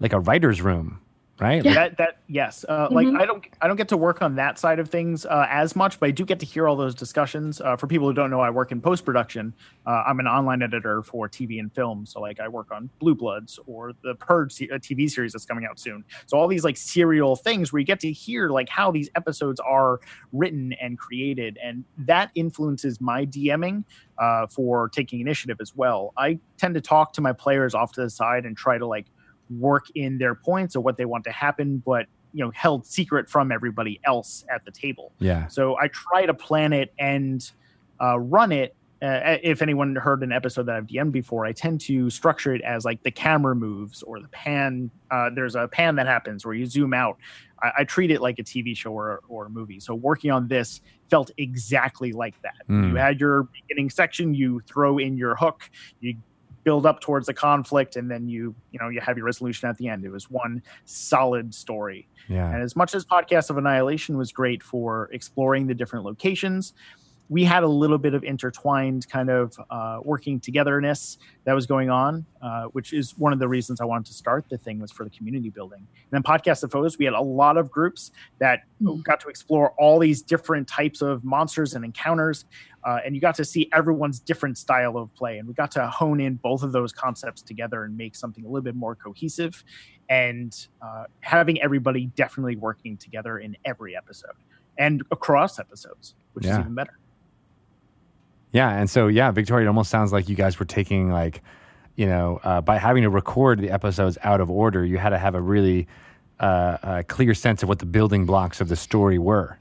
like a writer's room, right? Yeah. That that yes, uh, like I don't I don't get to work on that side of things uh, as much, but I do get to hear all those discussions. Uh, for people who don't know, I work in post production. Uh, I'm an online editor for TV and film, so like I work on Blue Bloods or the Purge se- uh, TV series that's coming out soon. So all these like serial things where you get to hear like how these episodes are written and created, and that influences my DMing uh, for taking initiative as well. I tend to talk to my players off to the side and try to like work in their points or what they want to happen, but you know, held secret from everybody else at the table. yeah. So I try to plan it and uh, run it. Uh, if anyone heard an episode that I've DM'd before, I tend to structure it as like the camera moves or the pan. Uh, there's a pan that happens where you zoom out. I, I treat it like a TV show or, or a movie. So working on this felt exactly like that. Mm. You had your beginning section, you throw in your hook, you build up towards the conflict, and then you you know you have your resolution at the end. It was one solid story. Yeah. And as much as Podcast of Annihilation was great for exploring the different locations, we had a little bit of intertwined kind of uh, working togetherness that was going on, uh, which is one of the reasons I wanted to start the thing was for the community building. And then Podcast of Foes, we had a lot of groups that got to explore all these different types of monsters and encounters. Uh, and you got to see everyone's different style of play. And we got to hone in both of those concepts together and make something a little bit more cohesive and uh, having everybody definitely working together in every episode and across episodes, which is even better. Yeah, and so yeah, Victoria, it almost sounds like you guys were taking like, you know, uh, by having to record the episodes out of order, you had to have a really uh, uh, clear sense of what the building blocks of the story were.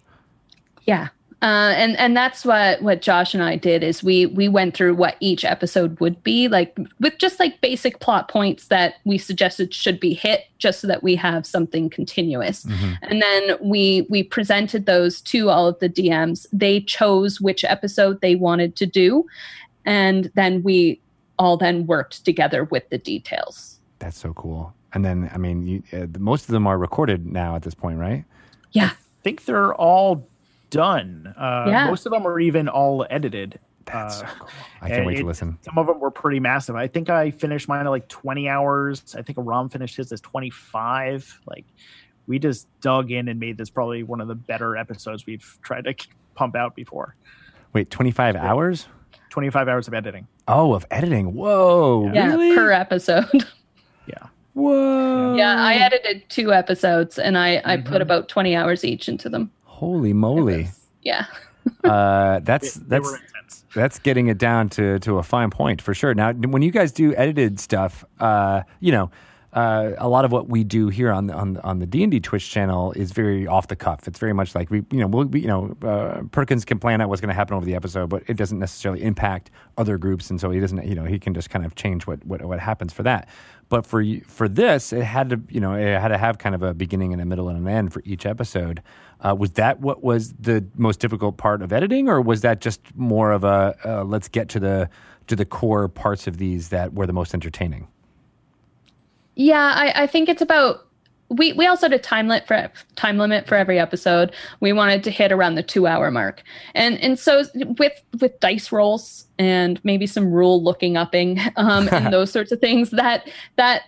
Yeah. Uh, and and that's what what Josh and I did is we we went through what each episode would be like with just like basic plot points that we suggested should be hit just so that we have something continuous. And then we we presented those to all of the DMs. They chose which episode they wanted to do, and then we all then worked together with the details. That's so cool. And then, I mean, you, uh, most of them are recorded now at this point, right? Yeah. I think they're all done. Uh, Yeah. Most of them are even all edited. That's Uh, so cool. I can't and wait to listen. Some of them were pretty massive. I think I finished mine at like 20 hours. I think Aram finished his as 25. Like, we just dug in and made this probably one of the better episodes we've tried to pump out before. Wait, 25 hours? 25 hours of editing. Oh, of editing. Whoa. Yeah, Really? per episode. Yeah. Whoa. yeah, I edited two episodes and I, I Mm-hmm. put about 20 hours each into them. Holy moly. Yeah. Uh, that's They that's were that's getting it down to to a fine point for sure. Now, when you guys do edited stuff, uh, you know, uh, a lot of what we do here on the on on the D and D Twitch channel is very off the cuff. It's very much like we, you know, we'll, we, you know, uh, Perkins can plan out what's going to happen over the episode, but it doesn't necessarily impact other groups, and so he doesn't, you know, he can just kind of change what what, what happens for that. But for for this, it had to, you know, it had to have kind of a beginning and a middle and an end for each episode. Uh, was that what was the most difficult part of editing, or was that just more of a uh, let's get to the to the core parts of these that were the most entertaining? Yeah, I, I think it's about we we also had a time limit for time limit for every episode. We wanted to hit around the two hour mark, and and so with with dice rolls and maybe some rule looking upping um, and those sorts of things that that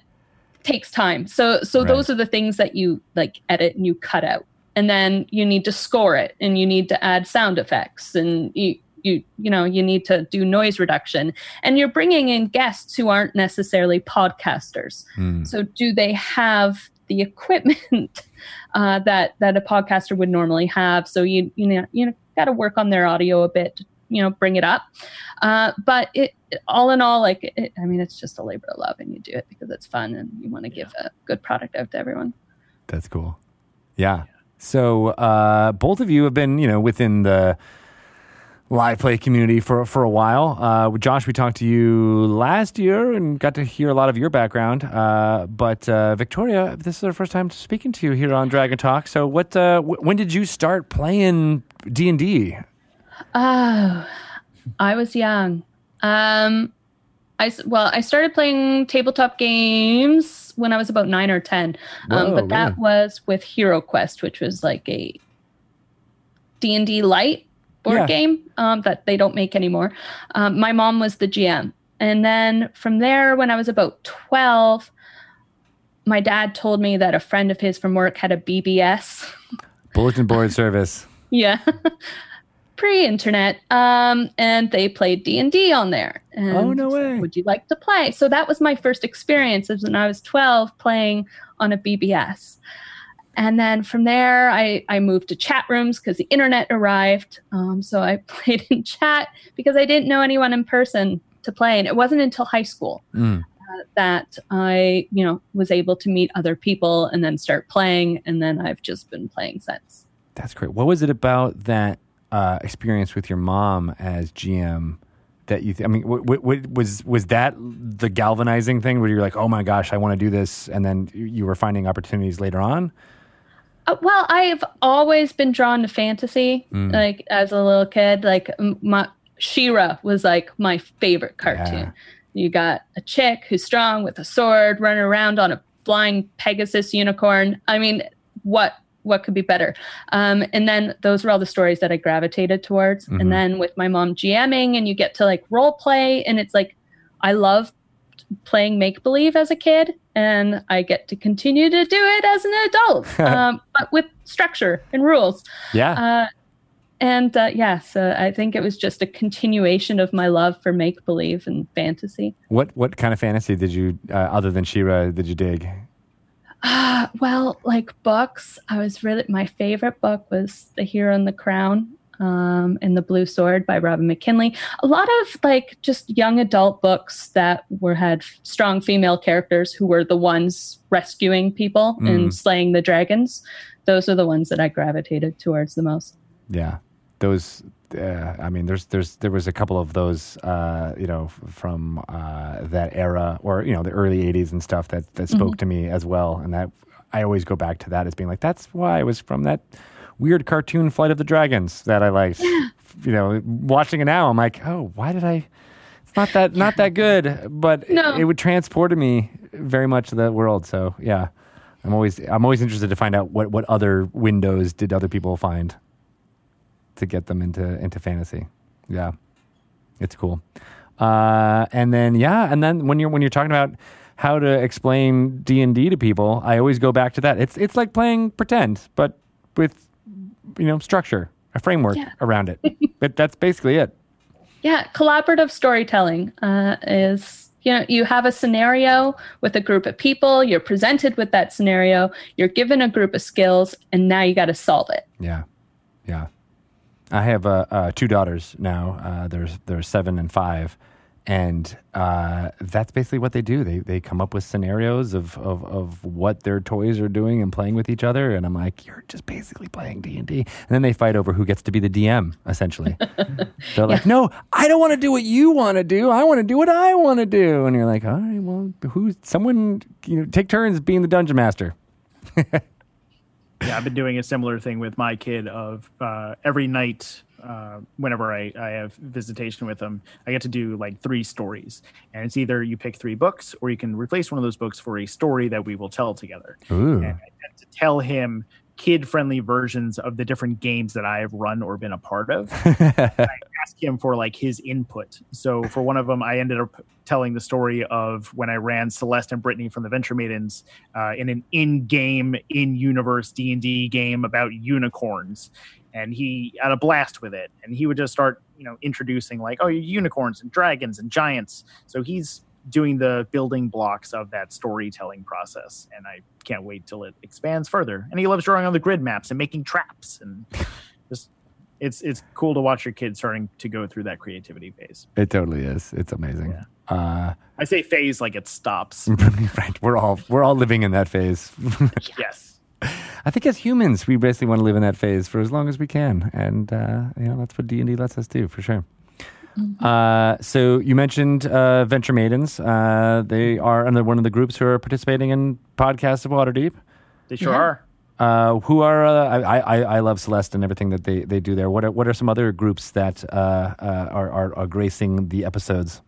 takes time. So so Right. those are the things that you like edit and you cut out, and then you need to score it and you need to add sound effects and you. You, you know you need to do noise reduction and you're bringing in guests who aren't necessarily podcasters Hmm. so, do they have the equipment uh, that that a podcaster would normally have? So you you know you know got to work on their audio a bit, you know, bring it up. Uh, but it all in all, like it, I mean, it's just a labor of love, and you do it because it's fun, and you want to give a good product out to everyone. That's cool. Yeah. So uh, both of you have been, you know, within the live play community for for a while. Uh, Josh, we talked to you last year and got to hear a lot of your background. Uh, but uh, Victoria, this is our first time speaking to you here on Dragon Talk. So, what? Uh, w- when did you start playing D and D? Oh, I was young. Um, I well, I started playing tabletop games when I was about nine or ten. um, Whoa, but that was with Hero Quest, which was like a D and D light board Yeah. game um, that they don't make anymore. Um, my mom was the GM, and then from there, when I was about twelve, my dad told me that a friend of his from work had a BBS. Bulletin board service. Yeah. Pre-internet, um, and they played D and D on there. And Oh, no way. Would you like to play? So that was my first experience. When I was twelve playing on a BBS, and then from there I I moved to chat rooms because the internet arrived. Um, so I played in chat because I didn't know anyone in person to play, and it wasn't until high school Mm. that I, you know, was able to meet other people and then start playing, and then I've just been playing since. That's great. What was it about that uh, experience with your mom as GM that you? Th- I mean, w- w- was was that the galvanizing thing where you're like, oh my gosh, I want to do this, and then you were finding opportunities later on? Uh, well, I've always been drawn to fantasy. Mm. Like as a little kid, like my She-Ra was like my favorite cartoon. Yeah. You got a chick who's strong with a sword, running around on a flying Pegasus unicorn. I mean, what what could be better? Um, and then those were all the stories that I gravitated towards. Mhm. And then with my mom GMing, and you get to like role play, and it's like I love playing make believe as a kid, and I get to continue to do it as an adult, um, but with structure and rules. Yeah. Uh, and uh, yeah, so I think it was just a continuation of my love for make believe and fantasy. what what kind of fantasy did you, uh, other than She-Ra, did you dig? Uh, well, like books, I was really my favorite book was The Hero and the Crown um, and The Blue Sword by Robin McKinley. A lot of like just young adult books that were had strong female characters who were the ones rescuing people Mm. and slaying the dragons. Those are the ones that I gravitated towards the most. Yeah, those. Uh, I mean, there's there's there was a couple of those, uh, you know, from uh, that era or you know the early '80s and stuff that that spoke to me as well, and that I always go back to that as being like that's why I was from that weird cartoon Flight of the Dragons that I liked. You know, watching it now, I'm like, oh, why did I? It's not that not that good, but No. it, it would transport me very much to that world. So yeah, I'm always I'm always interested to find out what what other windows did other people find to get them into into fantasy. Yeah, it's cool. Uh, and then yeah, and then when you're when you're talking about how to explain D and D to people, I always go back to that. It's it's like playing pretend, but with you know structure, a framework Yeah. around it. but that's basically it. Yeah, collaborative storytelling uh, is you know you have a scenario with a group of people. You're presented with that scenario. You're given a group of skills, and now you got to solve it. Yeah, yeah. I have uh, uh, two daughters now. Uh, they're they're seven and five, and uh, that's basically what they do. They they come up with scenarios of, of of what their toys are doing and playing with each other. And I'm like, you're just basically playing D and D. And then they fight over who gets to be the DM. Essentially, they're like, no, I don't want to do what you want to do. I want to do what I want to do. And you're like, all right, well, who's someone? You know, take turns being the dungeon master. yeah, I've been doing a similar thing with my kid. Of uh, every night, uh, whenever I, I have visitation with them, I get to do like three stories, and it's either you pick three books, or you can replace one of those books for a story that we will tell together. Ooh, And I tend to tell him kid-friendly versions of the different games that I have run or been a part of. I ask him for like his input. So for one of them, I ended up telling the story of when I ran Celeste and Brittany from the Venture Maidens uh, in an in-game, in-universe D and D game about unicorns, and he had a blast with it. And he would just start, you know, introducing like, oh, unicorns and dragons and giants. So he's doing the building blocks of that storytelling process, and I can't wait till it expands further. And he loves drawing on the grid maps and making traps and just it's it's cool to watch your kids starting to go through that creativity phase. it totally is. It's amazing. Uh, I say phase like it stops. right. We're all we're all living in that phase. yes. I think as humans, we basically want to live in that phase for as long as we can, and uh, you know that's what D and D lets us do for sure. Uh, so you mentioned uh, Venture Maidens. Uh, they are another one of the groups who are participating in Podcast of Waterdeep. They sure Yeah. are. Uh, who are uh, I, I I love Celeste and everything that they, they do there. What are what are some other groups that uh, uh, are, are are gracing the episodes?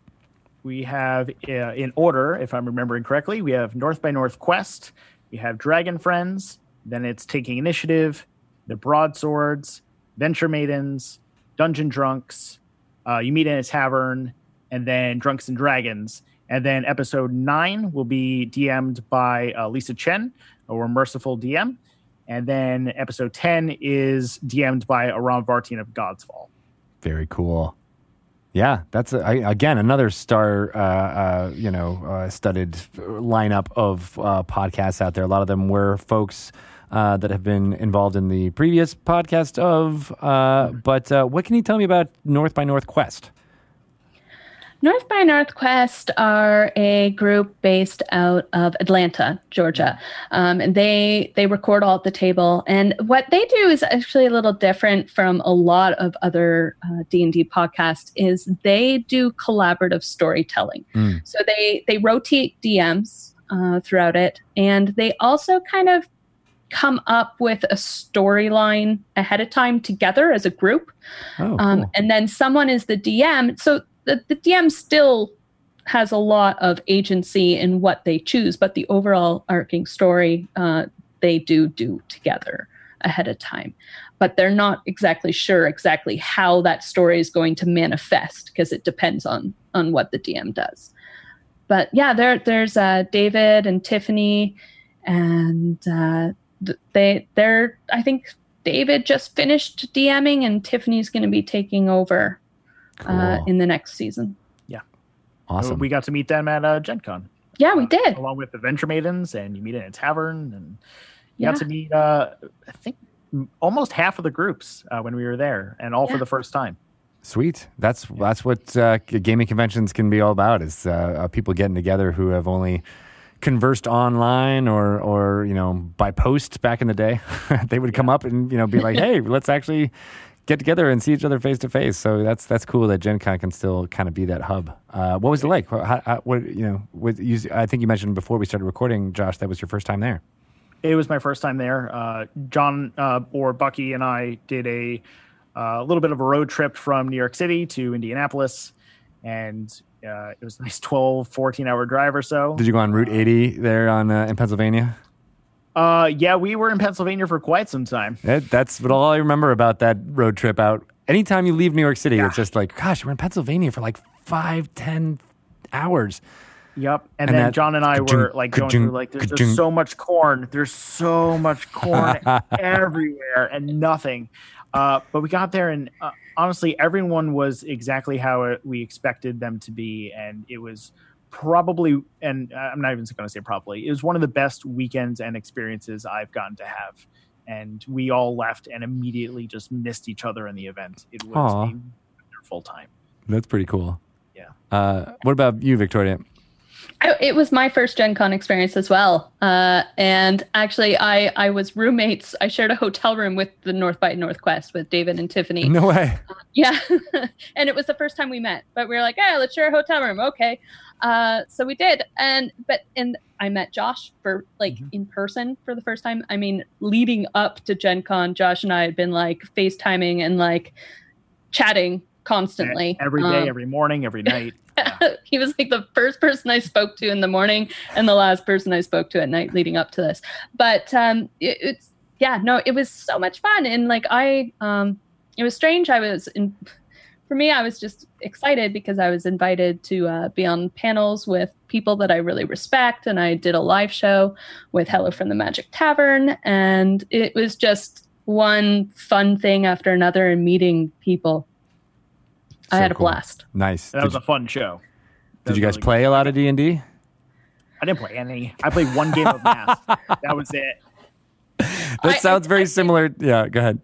We have, uh, in order, if I'm remembering correctly, we have North by North Quest, we have Dragon Friends, then it's Taking Initiative, the Broadswords, Venture Maidens, Dungeon Drunks, uh, You Meet in a Tavern, and then Drunks and Dragons. And then episode nine will be DM'd by uh, Lisa Chen, or Merciful DM. And then episode 10 is DM'd by Aram Vartian of God's Fall. Very cool. Yeah, that's a, I, again another star, uh, uh, you know, uh, studded lineup of uh, podcasts out there. A lot of them were folks uh, that have been involved in the previous podcast of. Uh, but uh, what can you tell me about North by North Quest? North by Northwest are a group based out of Atlanta, Georgia. Um, and they they record all at the table. And what they do is actually a little different from a lot of other uh, D and D podcasts. Is they do collaborative storytelling. Mm. So they they rotate DMs uh, throughout it, and they also kind of come up with a storyline ahead of time together as a group Oh, um, cool. and then someone is the DM. So the, the DM still has a lot of agency in what they choose, but the overall arcing story uh, they do do together ahead of time. But they're not exactly sure exactly how that story is going to manifest because it depends on on what the DM does. But yeah, there there's uh, David and Tiffany, and uh, they they're I think David just finished DMing, and Tiffany's going to be taking over uh, in the next season. Yeah, awesome. We got to meet them at uh, Gen Con. Yeah, we did. along with the Venture Maidens, and you meet in a tavern, and you Yeah. got to meet, uh, I think, almost half of the groups uh, when we were there, and all for the first time. Sweet. That's that's what uh, gaming conventions can be all about. Is uh, uh, people getting together who have only conversed online or or you know by post back in the day. they would come up and you know be like, "Hey, let's actually get together and see each other face to face." So that's that's cool that Gen Con can still kind of be that hub. Uh, what was it like? How, how, what you know? With you, I think you mentioned before we started recording, Josh, that was your first time there. It was my first time there. Uh, John uh, or Bucky and I did a uh, little bit of a road trip from New York City to Indianapolis, and uh, it was a nice 12, 14 hour drive or so. Did you go on Route 80 there on uh, in Pennsylvania? Uh, yeah, we were in Pennsylvania for quite some time. That, that's what all I remember about that road trip out. Anytime you leave New York City, it's just like, gosh, we're in Pennsylvania for like five, ten hours. Yep. And, And then that John and I were like going through like there's just so much corn. There's so much corn everywhere and nothing. Uh, but we got there and uh, honestly, everyone was exactly how it, we expected them to be, and it was probably and I'm not even going to say probably. It was one of the best weekends and experiences I've gotten to have. And we all left and immediately just missed each other in the event. It was Aw. a wonderful time. That's pretty cool. Yeah. Uh, what about you, Victoria? I- It was my first Gen Con experience as well. Uh, and actually, I, I was roommates. I shared a hotel room with the North by Northwest with David and Tiffany. No way. Yeah. and it was the first time we met, but we were like, hey, let's share a hotel room. Okay. Uh, so we did. And, but, and I met Josh for like in person for the first time. I mean, leading up to Gen Con, Josh and I had been like FaceTiming and like chatting constantly. Every day, Um, every morning, every night. he was like the first person I spoke to in the morning and the last person I spoke to at night leading up to this. But um, it, it's yeah, no, it was so much fun and like I, um, it was strange. I was in. For me, I was just excited because I was invited to uh, be on panels with people that I really respect, and I did a live show with Hello from the Magic Tavern, and it was just one fun thing after another, and meeting people. I had a cool. blast. Nice. That Did, was a fun show. That did was you guys really play a lot of D and D? good. I didn't play any. I played one game of Mass. that was it. That I- sounds I- very I- similar. Yeah, go ahead.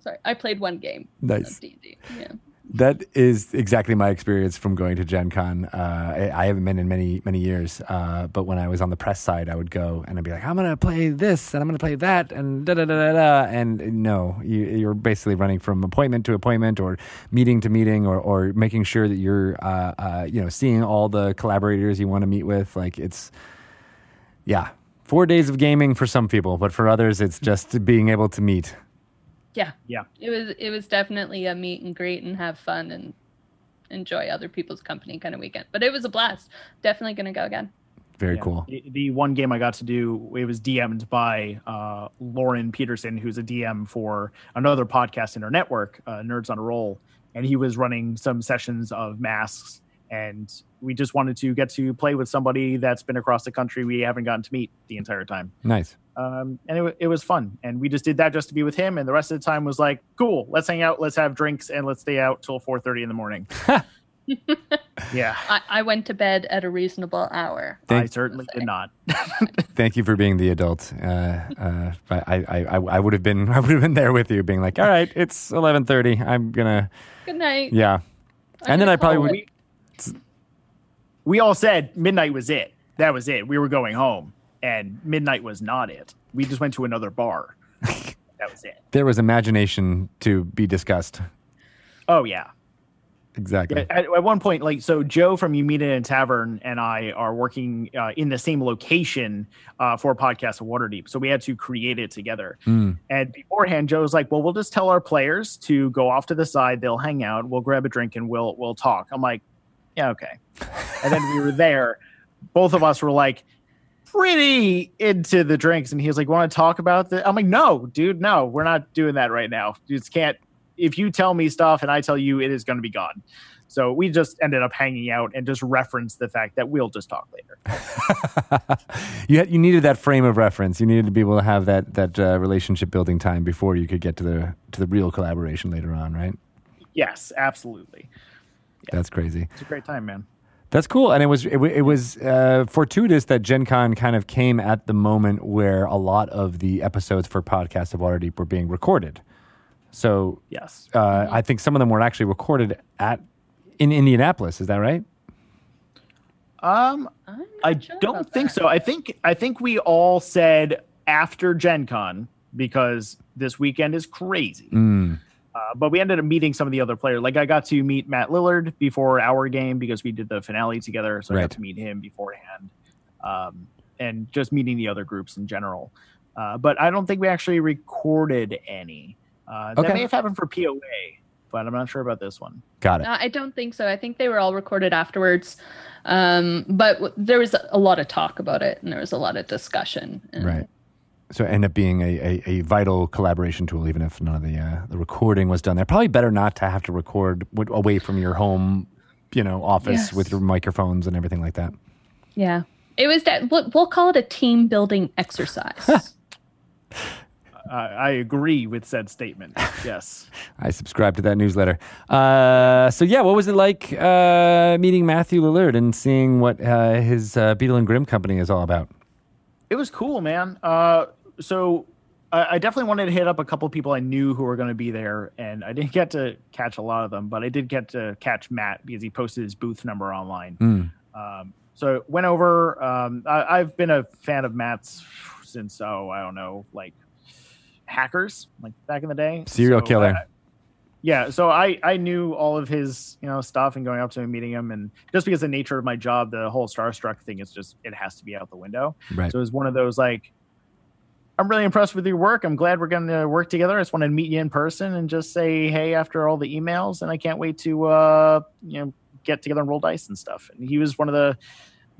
Sorry, I played one game Nice. of D&D. Yeah. That is exactly my experience from going to Gen Con. Uh, I, I haven't been in many, many years, uh, but when I was on the press side, I would go and I'd be like, I'm going to play this and I'm going to play that and da da da da da. And no, you, you're basically running from appointment to appointment or meeting to meeting or, or making sure that you're, uh, uh, you know, seeing all the collaborators you want to meet with. Like it's, yeah, four days of gaming for some people, but for others, it's just being able to meet. Yeah. Yeah. It was it was definitely a meet and greet and have fun and enjoy other people's company kind of weekend. But it was a blast. Definitely gonna go again. Very Yeah. cool. The, the one game I got to do, it was DM'd by uh, Lauren Peterson, who's a DM for another podcast in our network, uh, Nerds on a Roll, and he was running some sessions of masks, and we just wanted to get to play with somebody that's been across the country we haven't gotten to meet the entire time, Nice. um, and it, it was fun. And we just did that just to be with him, and the rest of the time was like, cool, let's hang out, let's have drinks, and let's stay out till four thirty in the morning. yeah, I, I went to bed at a reasonable hour. I Thank- certainly did not. Thank you for being the adult. Uh, uh, I, I, I, I would have been, I would have been there with you, being like, "All right, it's eleven thirty. I'm gonna, Good night. yeah." I'm and then I probably call would. We all said midnight was it. That was it. We were going home, and midnight was not it. We just went to another bar. that was it. There was imagination to be discussed. Oh yeah. Exactly. At, at one point, like so, Joe from You Meet in a Tavern and I are working uh, in the same location uh, for a podcast of Waterdeep. So we had to create it together. Mm. And beforehand, Joe was like, "Well, we'll just tell our players to go off to the side. They'll hang out. We'll grab a drink and we'll we'll talk." I'm like, "Yeah, okay." and then we were there. Both of us were like pretty into the drinks, and he was like, "Want to talk about the?" I'm like, "No, dude, no, we're not doing that right now. You just can't." If you tell me stuff and I tell you, it is going to be gone. So we just ended up hanging out and just referenced the fact that we'll just talk later. you had, you needed that frame of reference. You needed to be able to have that that uh, relationship building time before you could get to the to the real collaboration later on, right? Yes, absolutely. That's crazy. It's a great time, man. That's cool, and it was it, it was uh, fortuitous that Gen Con kind of came at the moment where a lot of the episodes for Podcast of Waterdeep were being recorded. So Yes. uh, I think some of them were actually recorded at in Indianapolis. Is that right? Um, I'm not I sure don't think that. so. I think I think we all said after Gen Con because this weekend is crazy. Mm. Uh, but we ended up meeting some of the other players. Like I got to meet Matt Lillard before our game because we did the finale together. So I Right. got to meet him beforehand, um, and just meeting the other groups in general. Uh, but I don't think we actually recorded any. Uh, Okay. That may have happened for POA, but I'm not sure about this one. Got it. No, I don't think so. I think they were all recorded afterwards. Um, but w- there was a lot of talk about it and there was a lot of discussion. And Right. So it ended up being a, a, a vital collaboration tool, even if none of the uh, the recording was done there. Probably better not to have to record w- away from your home, you know, office Yes. with your microphones and everything like that. Yeah. It was that we'll, we'll call it a team building exercise. Uh, I agree with said statement. yes. I subscribe to that newsletter. Uh, so yeah, what was it like uh, meeting Matthew Lillard and seeing what uh, his uh, Beadle and Grimm company is all about? It was cool, man. Uh, so I, I definitely wanted to hit up a couple of people I knew who were going to be there, and I didn't get to catch a lot of them, but I did get to catch Matt because he posted his booth number online. Mm. Um, so went over. Um, I, I've been a fan of Matt's since oh I don't know like hackers like back in the day. Serial So killer. I- yeah, so I I knew all of his you know stuff and going up to him, meeting him, and just because the nature of my job, the whole starstruck thing is just it has to be out the window. Right. So it was one of those like, I'm really impressed with your work. I'm glad we're going to work together. I just want to meet you in person and just say hey after all the emails, and I can't wait to uh you know get together and roll dice and stuff. And he was one of the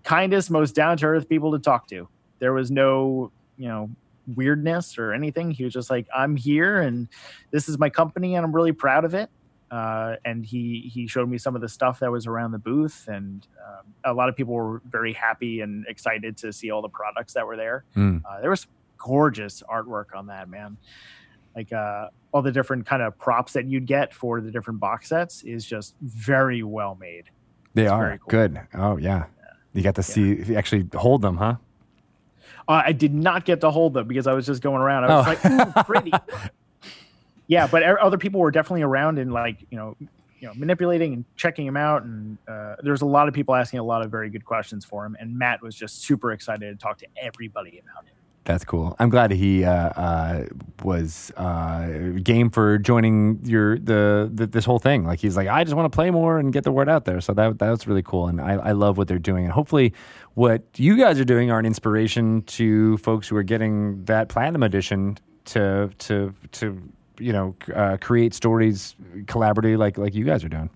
kindest, most down to earth people to talk to. There was no you know weirdness or anything. He was just like, I'm here and this is my company and I'm really proud of it. Uh, and he he showed me some of the stuff that was around the booth, and um, a lot of people were very happy and excited to see all the products that were there. Mm. Uh, there was gorgeous artwork on that man, like uh, all the different kind of props that you'd get for the different box sets is just very well made. They It's are cool. good. Oh yeah. You got to see you actually hold them, huh? Uh, I did not get to hold them because I was just going around. I was Oh. like, Ooh, pretty. yeah, but er- other people were definitely around and like you know you know manipulating and checking him out and uh, there's a lot of people asking a lot of very good questions for him and matt was just super excited to talk to everybody about it That's cool. I'm glad he uh, uh, was uh, game for joining your the, the this whole thing. Like he's like, I just want to play more and get the word out there. So that that was really cool, and I, I love what they're doing. And hopefully, what you guys are doing are an inspiration to folks who are getting that platinum edition to to to you know uh, create stories collaboratively like like you guys are doing.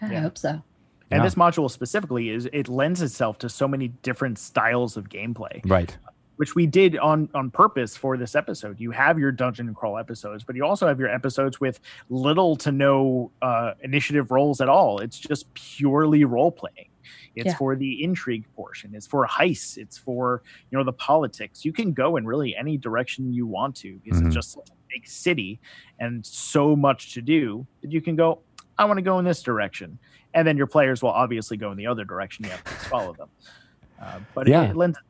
I Yeah. hope so. and Yeah. this module specifically is it lends itself to so many different styles of gameplay Right. Which we did on on purpose for this episode. You have your dungeon and crawl episodes, but you also have your episodes with little to no uh, initiative roles at all. It's just purely role playing. It's Yeah. for the intrigue portion. It's for heists. It's for you know the politics. You can go in really any direction you want to because Mhm. it's just such a big city and so much to do that you can go. I want to go in this direction, and then your players will obviously go in the other direction. You have to follow them. Uh, but Yeah. it, it lends itself to that.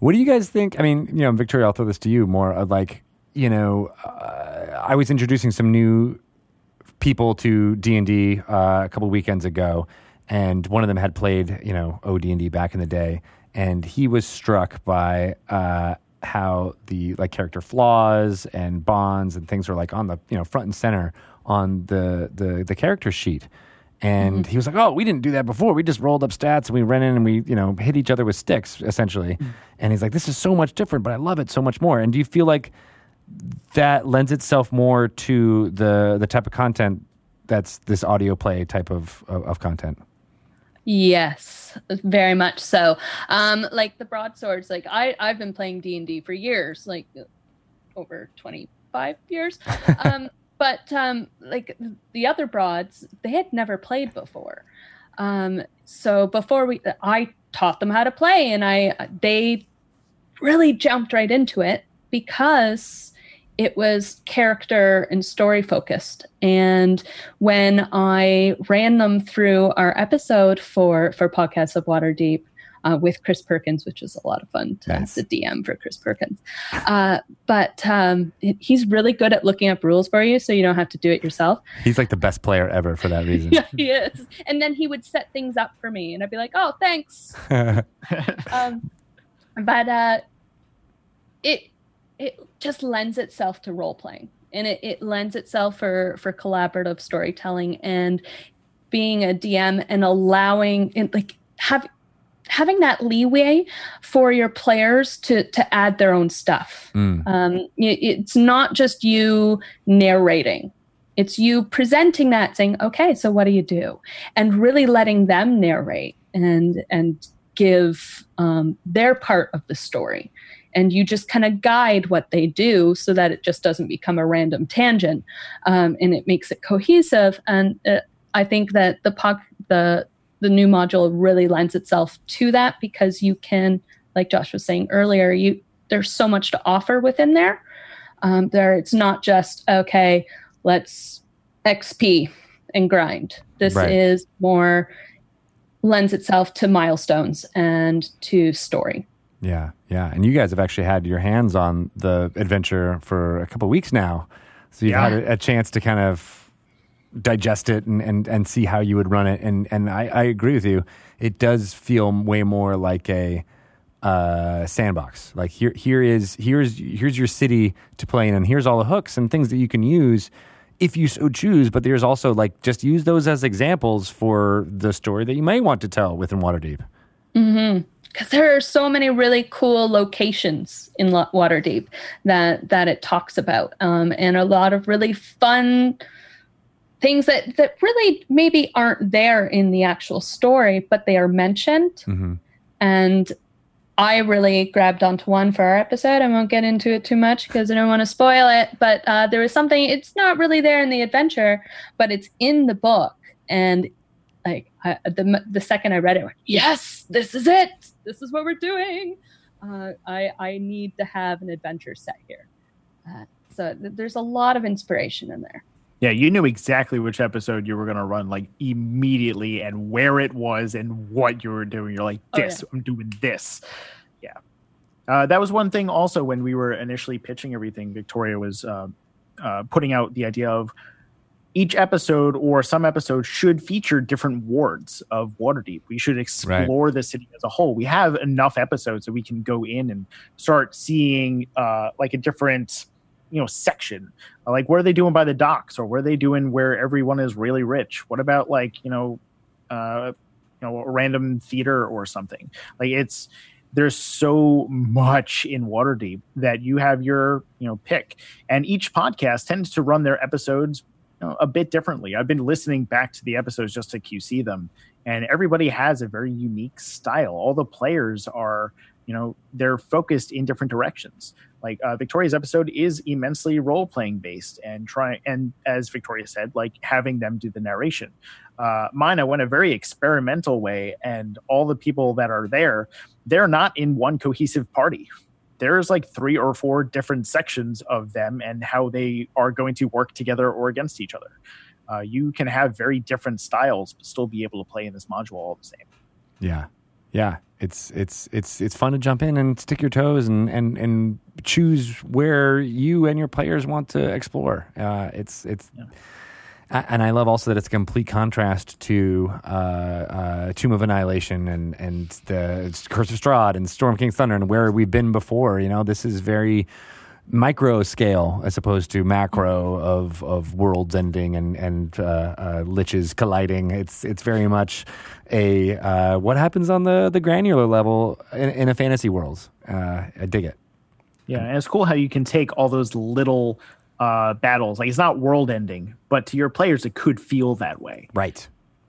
What do you guys think? I mean, you know, Victoria, I'll throw this to you more. Of like, you know, uh, I was introducing some new people to D and D uh, a couple weekends ago, and one of them had played, you know, OD and D back in the day, and he was struck by uh, how the like character flaws and bonds and things were like on the you know front and center on the the the character sheet. And he was like, "Oh, we didn't do that before. We just rolled up stats and we ran in and we, you know, hit each other with sticks, essentially." And he's like, "This is so much different, but I love it so much more." And do you feel like that lends itself more to the the type of content that's this audio play type of of, of content? Yes, very much so. Um, like the broadswords, like I I've been playing D and D for years, like over twenty five years. Um, but um, like the other broads, they had never played before. Um, so before we, I taught them how to play, and I they really jumped right into it because it was character and story focused and when I ran them through our episode for for podcasts of Waterdeep uh, with Chris Perkins, which was a lot of fun to, Nice. to DM for Chris Perkins. Uh, but um, he's really good at looking up rules for you, so you don't have to do it yourself. He's like the best player ever for that reason. yeah, he is. And then he would set things up for me, and I'd be like, "Oh, thanks." um, but uh, it it just lends itself to role playing, and it, it lends itself for for collaborative storytelling and being a DM and allowing and like have having that leeway for your players to to add their own stuff. Mm. Um, it- it's not just you narrating. It's you presenting that, saying, "Okay, so what do you do?" and really letting them narrate and and give um, their part of the story. And you just kind of guide what they do so that it just doesn't become a random tangent, um, and it makes it cohesive. And uh, I think that the the the new module really lends itself to that because you can, like Josh was saying earlier, you there's so much to offer within there. Um, there, it's not just okay. Let's XP and grind. This Right. is more lends itself to milestones and to story. Yeah, yeah. And you guys have actually had your hands on the adventure for a couple of weeks now. So you've Yeah. had a, a chance to kind of digest it and, and, and see how you would run it. And, and I, I agree with you. It does feel way more like a uh, sandbox. Like here, here is here's here's your city to play in, and here's all the hooks and things that you can use if you so choose. But there's also like just use those as examples for the story that you may want to tell within Waterdeep. because there are so many really cool locations in Waterdeep that that it talks about, um, and a lot of really fun things that that really maybe aren't there in the actual story, but they are mentioned. hmm And I really grabbed onto one for our episode. I won't get into it too much because I don't want to spoil it. But uh, there was something. It's not really there in the adventure, but it's in the book, and like I, the the second I read it, I went, yes, this is it. This is what we're doing. Uh, I I need to have an adventure set here. Uh, so th- there's a lot of inspiration in there. Yeah, you knew exactly which episode you were going to run like immediately and where it was and what you were doing. You're like, Oh, this, I'm doing this. Yeah. Uh, that was one thing also when we were initially pitching everything, Victoria was uh, uh, putting out the idea of each episode or some episodes should feature different wards of Waterdeep. We should explore the city as a whole. We have enough episodes that we can go in and start seeing uh, like a different, you know, section. Like what are they doing by the docks, or what are they doing where everyone is really rich? What about like you know, uh, you know, a random theater or something? Like it's there's so much in Waterdeep that you have your you know pick, and each podcast tends to run their episodes you know, a bit differently. I've been listening back to the episodes just to QC them, and everybody has a very unique style. All the players are you know they're focused in different directions. Like uh, victoria's episode is immensely role playing based and try and as victoria said like having them do the narration. Uh, mine i went a very experimental way and all the people that are there they're not in one cohesive party. There's like three or four different sections of them and how they are going to work together or against each other. Uh, you can have very different styles but still be able to play in this module all the same. Yeah, yeah. It's it's it's it's fun to jump in and stick your toes and and and choose where you and your players want to explore. Uh, it's it's. Yeah. And I love also that it's a complete contrast to uh, uh, Tomb of Annihilation and and the Curse of Strahd and Storm King's Thunder and where we've been before. You know, this is very micro scale as opposed to macro of of worlds ending and and uh, uh, liches colliding. It's it's very much a uh, what happens on the the granular level in, in a fantasy world. Uh, I dig it. Yeah, and it's cool how you can take all those little uh, battles. Like it's not world ending, but to your players, it could feel that way. Right.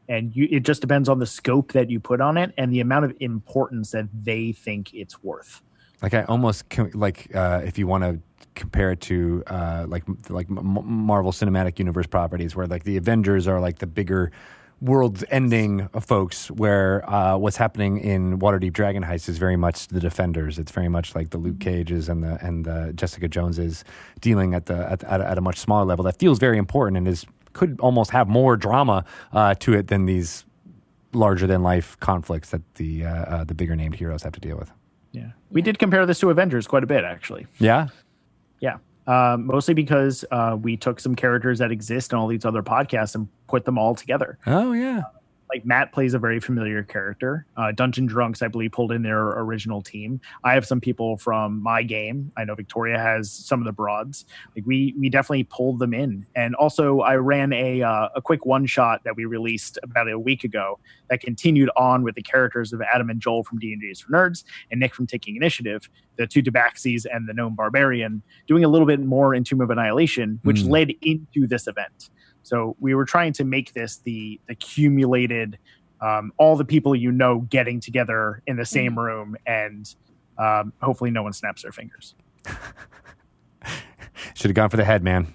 And you, it just depends on the scope that you put on it and the amount of importance that they think it's worth. Like I almost co- like uh, if you want to compare it to uh, like like M- Marvel Cinematic Universe properties, where like the Avengers are like the bigger world's ending folks, where uh, what's happening in Waterdeep Dragon Heist is very much the Defenders. It's very much like the Luke Cages and the and the Jessica Joneses dealing at the at, at, at a much smaller level. That feels very important and is could almost have more drama uh, to it than these larger than life conflicts that the uh, uh, the bigger named heroes have to deal with. Yeah. We did compare this to Avengers quite a bit, actually. Yeah. Yeah. Uh, mostly because uh, we took some characters that exist in all these other podcasts and put them all together. Oh yeah. Like Matt plays a very familiar character. Uh, Dungeon Drunks, I believe, pulled in their original team. I have some people from my game. I know Victoria has some of the broads. Like we we definitely pulled them in. And also, I ran a uh, a quick one shot that we released about a week ago that continued on with the characters of Adam and Joel from D and D's for Nerds and Nick from Taking Initiative, the two Tabaxis and the Gnome Barbarian, doing a little bit more in Tomb of Annihilation, which Mm. led into this event. So we were trying to make this the accumulated, um, all the people you know getting together in the same room, and um, hopefully no one snaps their fingers. Should have gone for the head, man.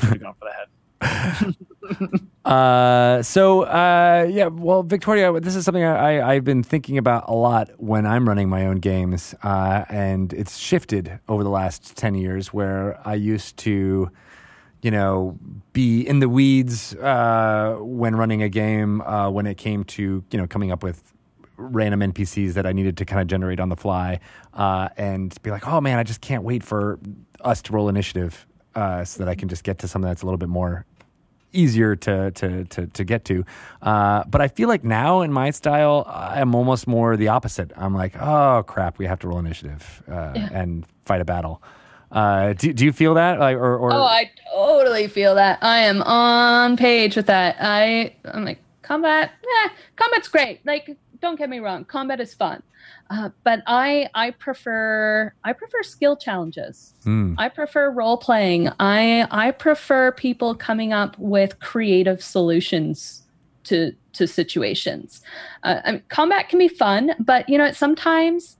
Should've gone for the head. Uh, so uh, yeah, well, Victoria, this is something I, I've been thinking about a lot when I'm running my own games, uh, and it's shifted over the last ten years. Where I used to, you know, be in the weeds uh, when running a game uh, when it came to you know coming up with random NPCs that I needed to kind of generate on the fly, uh, and be like, oh man, I just can't wait for us to roll initiative uh, so that I can just get to something that's a little bit more easier to to to, to get to. Uh, but I feel like now in my style, I'm almost more the opposite. I'm like, oh crap, we have to roll initiative uh, and fight a battle. Uh, do, do you feel that like or, or Oh, I totally feel that. I am on page with that. I I'm like combat. Eh, combat's great. Like don't get me wrong, combat is fun. Uh, but I I prefer I prefer skill challenges. Hmm. I prefer role playing. I I prefer people coming up with creative solutions to to situations. Uh, I mean, combat can be fun, but you know sometimes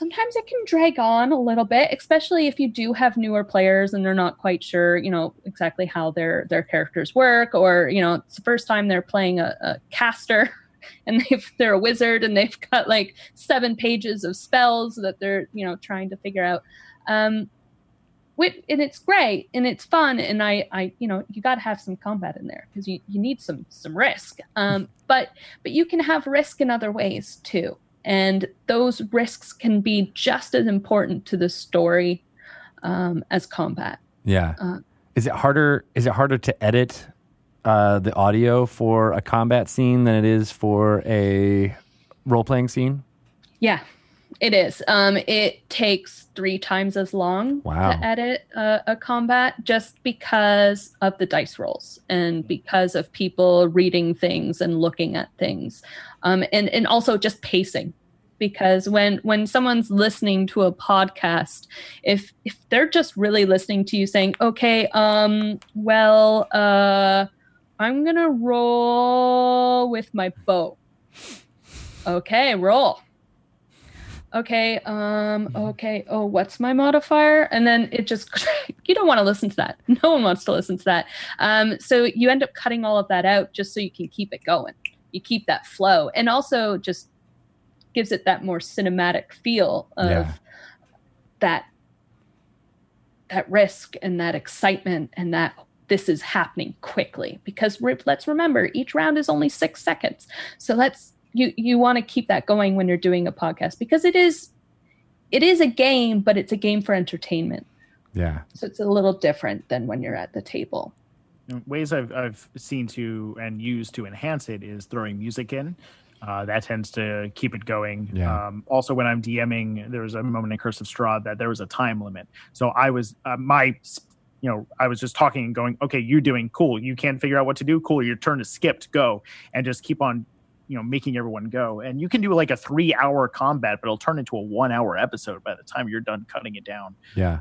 sometimes it can drag on a little bit, especially if you do have newer players and they're not quite sure, you know, exactly how their their characters work, or you know, it's the first time they're playing a, a caster. And they've, they're a wizard, and they've got like seven pages of spells that they're, you know, trying to figure out. Um, and it's great and it's fun and i i you know you got to have some combat in there because you, you need some some risk um but but you can have risk in other ways too and those risks can be just as important to the story um as combat yeah. Uh, is it harder? Is it harder to edit uh, the audio for a combat scene than it is for a role playing scene? Yeah, it is. Um, it takes three times as long Wow. to edit a, a combat just because of the dice rolls and because of people reading things and looking at things, um, and and also just pacing. Because when when someone's listening to a podcast, if if they're just really listening to you saying, "Okay, um, well, uh, I'm gonna roll with my bow," okay, roll okay um okay oh what's my modifier? And then it just you don't want to listen to that. No one wants to listen to that. Um so you end up cutting all of that out just so you can keep it going. You keep that flow. And also just gives it that more cinematic feel of Yeah. that that risk and that excitement and that this is happening quickly. Because re- let's remember each round is only six seconds. So let's you you want to keep that going when you're doing a podcast because it is it is a game but it's a game for entertainment Yeah. so it's a little different than when you're at the table ways I've I've seen to and used to enhance it is throwing music in. Uh, that tends to keep it going. Yeah. Um, also, when I'm DMing, there was a moment in Curse of Strahd that there was a time limit. So I was uh, my, you know, I was just talking and going, okay, you're doing cool. You can't figure out what to do. Cool. Your turn is skipped. Go and just keep on, you know, making everyone go. And you can do like a three hour combat, but it'll turn into a one hour episode by the time you're done cutting it down. Yeah.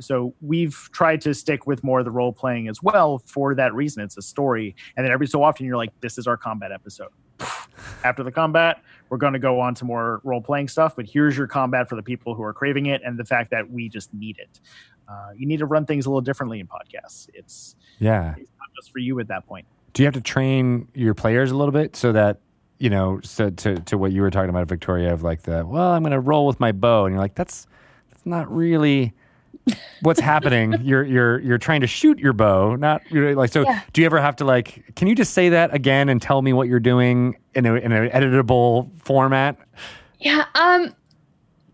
so we've tried to stick with more of the role playing as well for that reason. It's a story. And then every so often you're like this is our combat episode. After the combat we're going to go on to more role playing stuff but here's your combat for the people who are craving it and the fact that we just need it. Uh, you need to run things a little differently in podcasts. It's, Yeah. it's not just for you at that point. Do you have to train your players a little bit so that you know, so to to what you were talking about, Victoria, of like the well, I'm going to roll with my bow, and you're like, that's that's not really what's happening. You're you're you're trying to shoot your bow, not you're like. So, Yeah. do you ever have to like? Can you just say that again and tell me what you're doing in a in an editable format? yeah um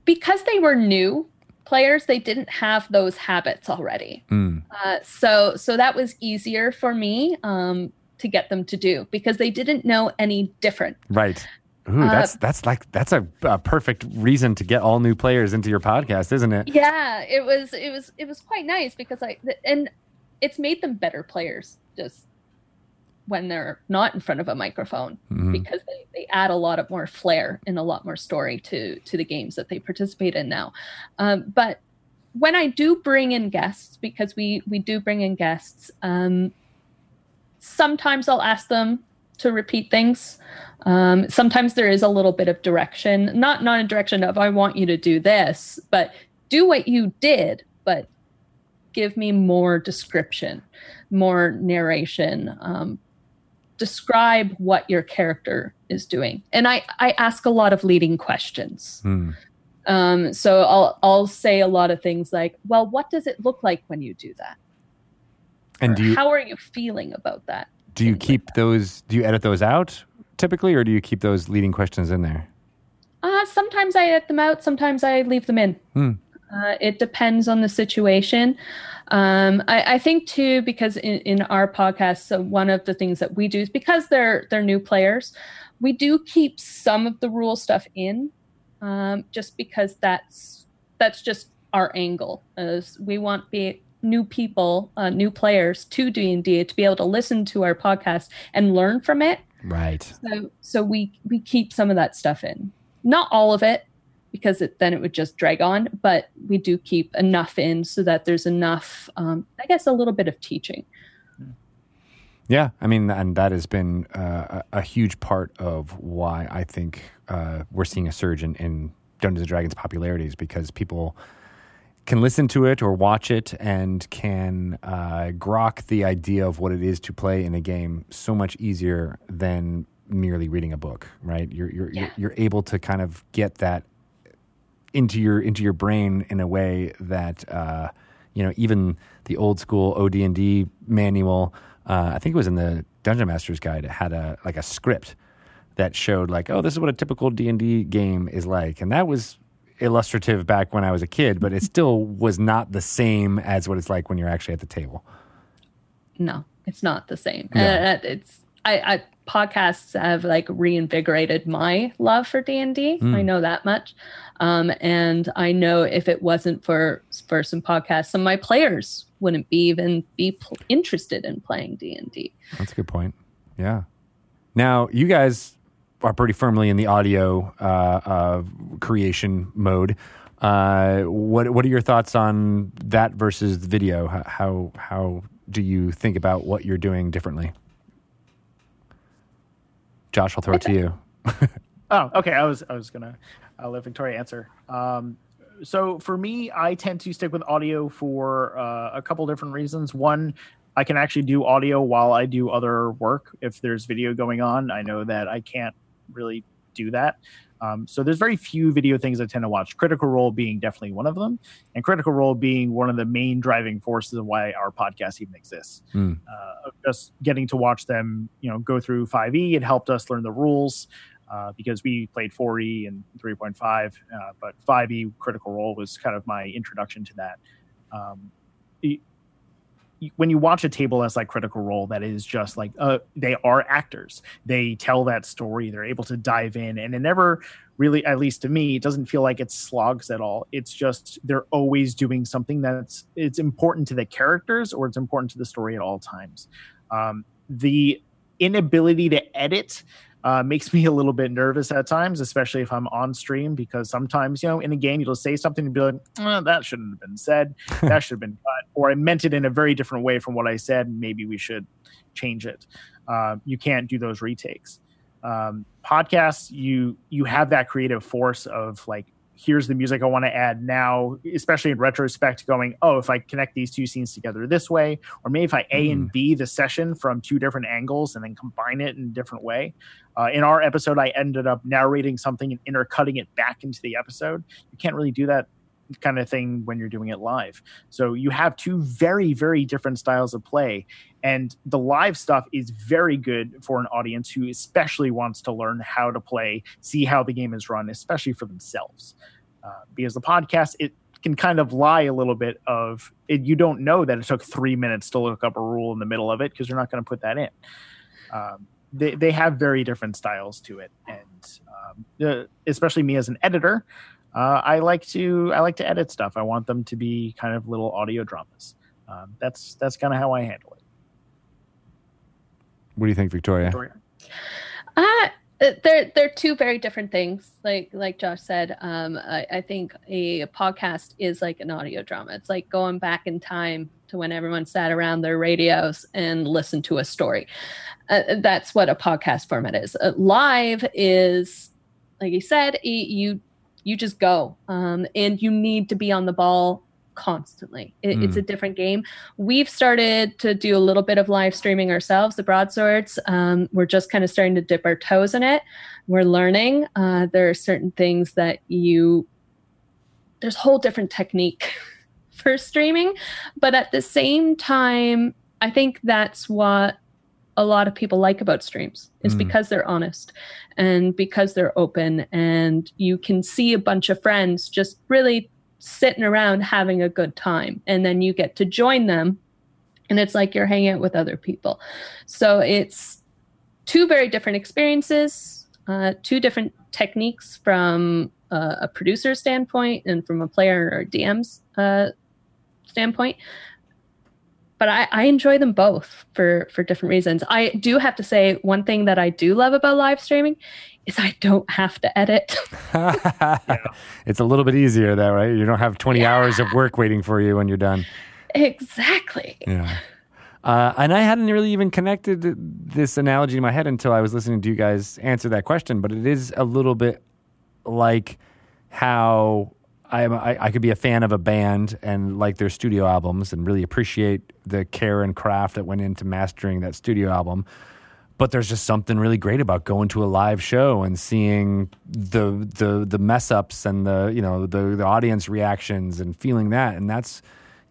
because they were new players they didn't have those habits already Mm. Uh, so so that was easier for me um, to get them to do because they didn't know any different. Right. Ooh, Uh, that's that's like that's a, a perfect reason to get all new players into your podcast, isn't it? Yeah, it was it was it was quite nice because I and it's made them better players just when they're not in front of a microphone Mhm. because they, they add a lot of more flair and a lot more story to to the games that they participate in now. Um, but when I do bring in guests, because we we do bring in guests, um, sometimes I'll ask them to repeat things. Um, sometimes there is a little bit of direction, not not a direction of I want you to do this, but do what you did, but give me more description, more narration. Um, describe what your character is doing, and I I ask a lot of leading questions. Hmm. Um, so I'll I'll say a lot of things like, "Well, what does it look like when you do that? And do you how are you feeling about that?" do you things like keep those? Do you edit those out typically, or do you keep those leading questions in there? Uh, sometimes I edit them out. Sometimes I leave them in. Hmm. Uh, it depends on the situation. Um, I, I think too, because in, in our podcast, so one of the things that we do is because they're they're new players, we do keep some of the rule stuff in, um, just because that's that's just our angle. As we want be new people, uh, new players to D and D to be able to listen to our podcast and learn from it. Right. So so we we keep some of that stuff in. Not all of it because it, then it would just drag on, but we do keep enough in so that there's enough um, I guess a little bit of teaching. Yeah, I mean, and that has been uh, a, a huge part of why I think uh, we're seeing a surge in, in Dungeons and Dragons popularity is because people can listen to it or watch it and can uh, grok the idea of what it is to play in a game so much easier than merely reading a book. Right? You're you're Yeah. you're, you're able to kind of get that into your into your brain in a way that uh, you know even the old school OD&D manual. Uh, I think it was in the Dungeon Master's Guide. It had a like a script that showed like, oh, this is what a typical D and D game is like, and that was illustrative back when I was a kid, but it still was not the same as what it's like when you're actually at the table. No, it's not the same. Yeah. Uh, it's I, I podcasts have like reinvigorated my love for D and D. Mm. I know that much, um, and I know if it wasn't for for some podcasts, some of my players wouldn't be even be pl- interested in playing D and D. That's a good point. Yeah. Now you guys are pretty firmly in the audio uh, uh, creation mode. Uh, what what are your thoughts on that versus the video? How, how do you think about what you're doing differently? Josh, I'll throw it to you. Oh, okay. I was I was gonna uh, let Victoria answer. Um, so for me, I tend to stick with audio for uh, a couple different reasons. One, I can actually do audio while I do other work. If there's video going on, I know that I can't really do that. Um, so there's very few video things I tend to watch. Critical Role being definitely one of them, and Critical Role being one of the main driving forces of why our podcast even exists. Hmm. Uh, just getting to watch them, you know, go through 5e, it helped us learn the rules uh, because we played 4e and 3.5, uh, but 5e Critical Role was kind of my introduction to that. Um, when you watch a table as like critical role that is just like uh, they are actors. They tell that story they're able to dive in and it never really at least to me it doesn't feel like it's slogs at all. It's just they're always doing something that's it's important to the characters or it's important to the story at all times. Um, the inability to edit uh, makes me a little bit nervous at times, especially if I'm on stream, because sometimes, you know, in a game, you'll say something and be like, "Uh, that shouldn't have been said. That should have been cut. Or I meant it in a very different way from what I said, maybe we should change it. Uh, you can't do those retakes. Um, podcasts, you you have that creative force of like, here's the music I want to add now, especially in retrospect, going, oh, if I connect these two scenes together this way, or maybe if I A and B the session from two different angles and then combine it in a different way. Uh, in our episode, I ended up narrating something and intercutting it back into the episode. You can't really do that kind of thing when you're doing it live. So you have two very, very different styles of play. And the live stuff is very good for an audience who especially wants to learn how to play, see how the game is run, especially for themselves. Uh, because the podcast, it can kind of lie a little bit of it, you don't know that it took three minutes to look up a rule in the middle of it because you're not going to put that in. Um, they, they have very different styles to it. And um, uh, especially me as an editor, uh, I like to I like to edit stuff. I want them to be kind of little audio dramas. Um, that's that's kind of how I handle it. What do you think, Victoria? Victoria? Uh, they're they're two very different things. Like like Josh said, um, I, I think a podcast is like an audio drama. It's like going back in time to when everyone sat around their radios and listened to a story. Uh, that's what a podcast format is. Uh, live is, like you said, you you just go, um, and you need to be on the ball constantly. It, It's Mm. a different game. We've started to do a little bit of live streaming ourselves, the broadswords. Um, we're just kind of starting to dip our toes in it. We're learning. Uh, there are certain things that you, there's a whole different technique for streaming. But at the same time, I think that's what a lot of people like about streams is Mm. because they're honest and because they're open and you can see a bunch of friends just really sitting around having a good time. And then you get to join them and it's like you're hanging out with other people. So it's two very different experiences uh, two different techniques from uh, a producer standpoint and from a player or dm's uh, standpoint. But I, I enjoy them both for for different reasons. I do have to say one thing that i do love about live streaming is i don't have to edit It's a little bit easier that right? You don't have 20 hours of work waiting for you when you're done. exactly Yeah. Uh, and I hadn't really even connected this analogy in my head until I was listening to you guys answer that question. But it is a little bit like how I, I, I could be a fan of a band and like their studio albums and really appreciate the care and craft that went into mastering that studio album. But there's just something really great about going to a live show and seeing the the the mess ups and the you know the the audience reactions and feeling that and that's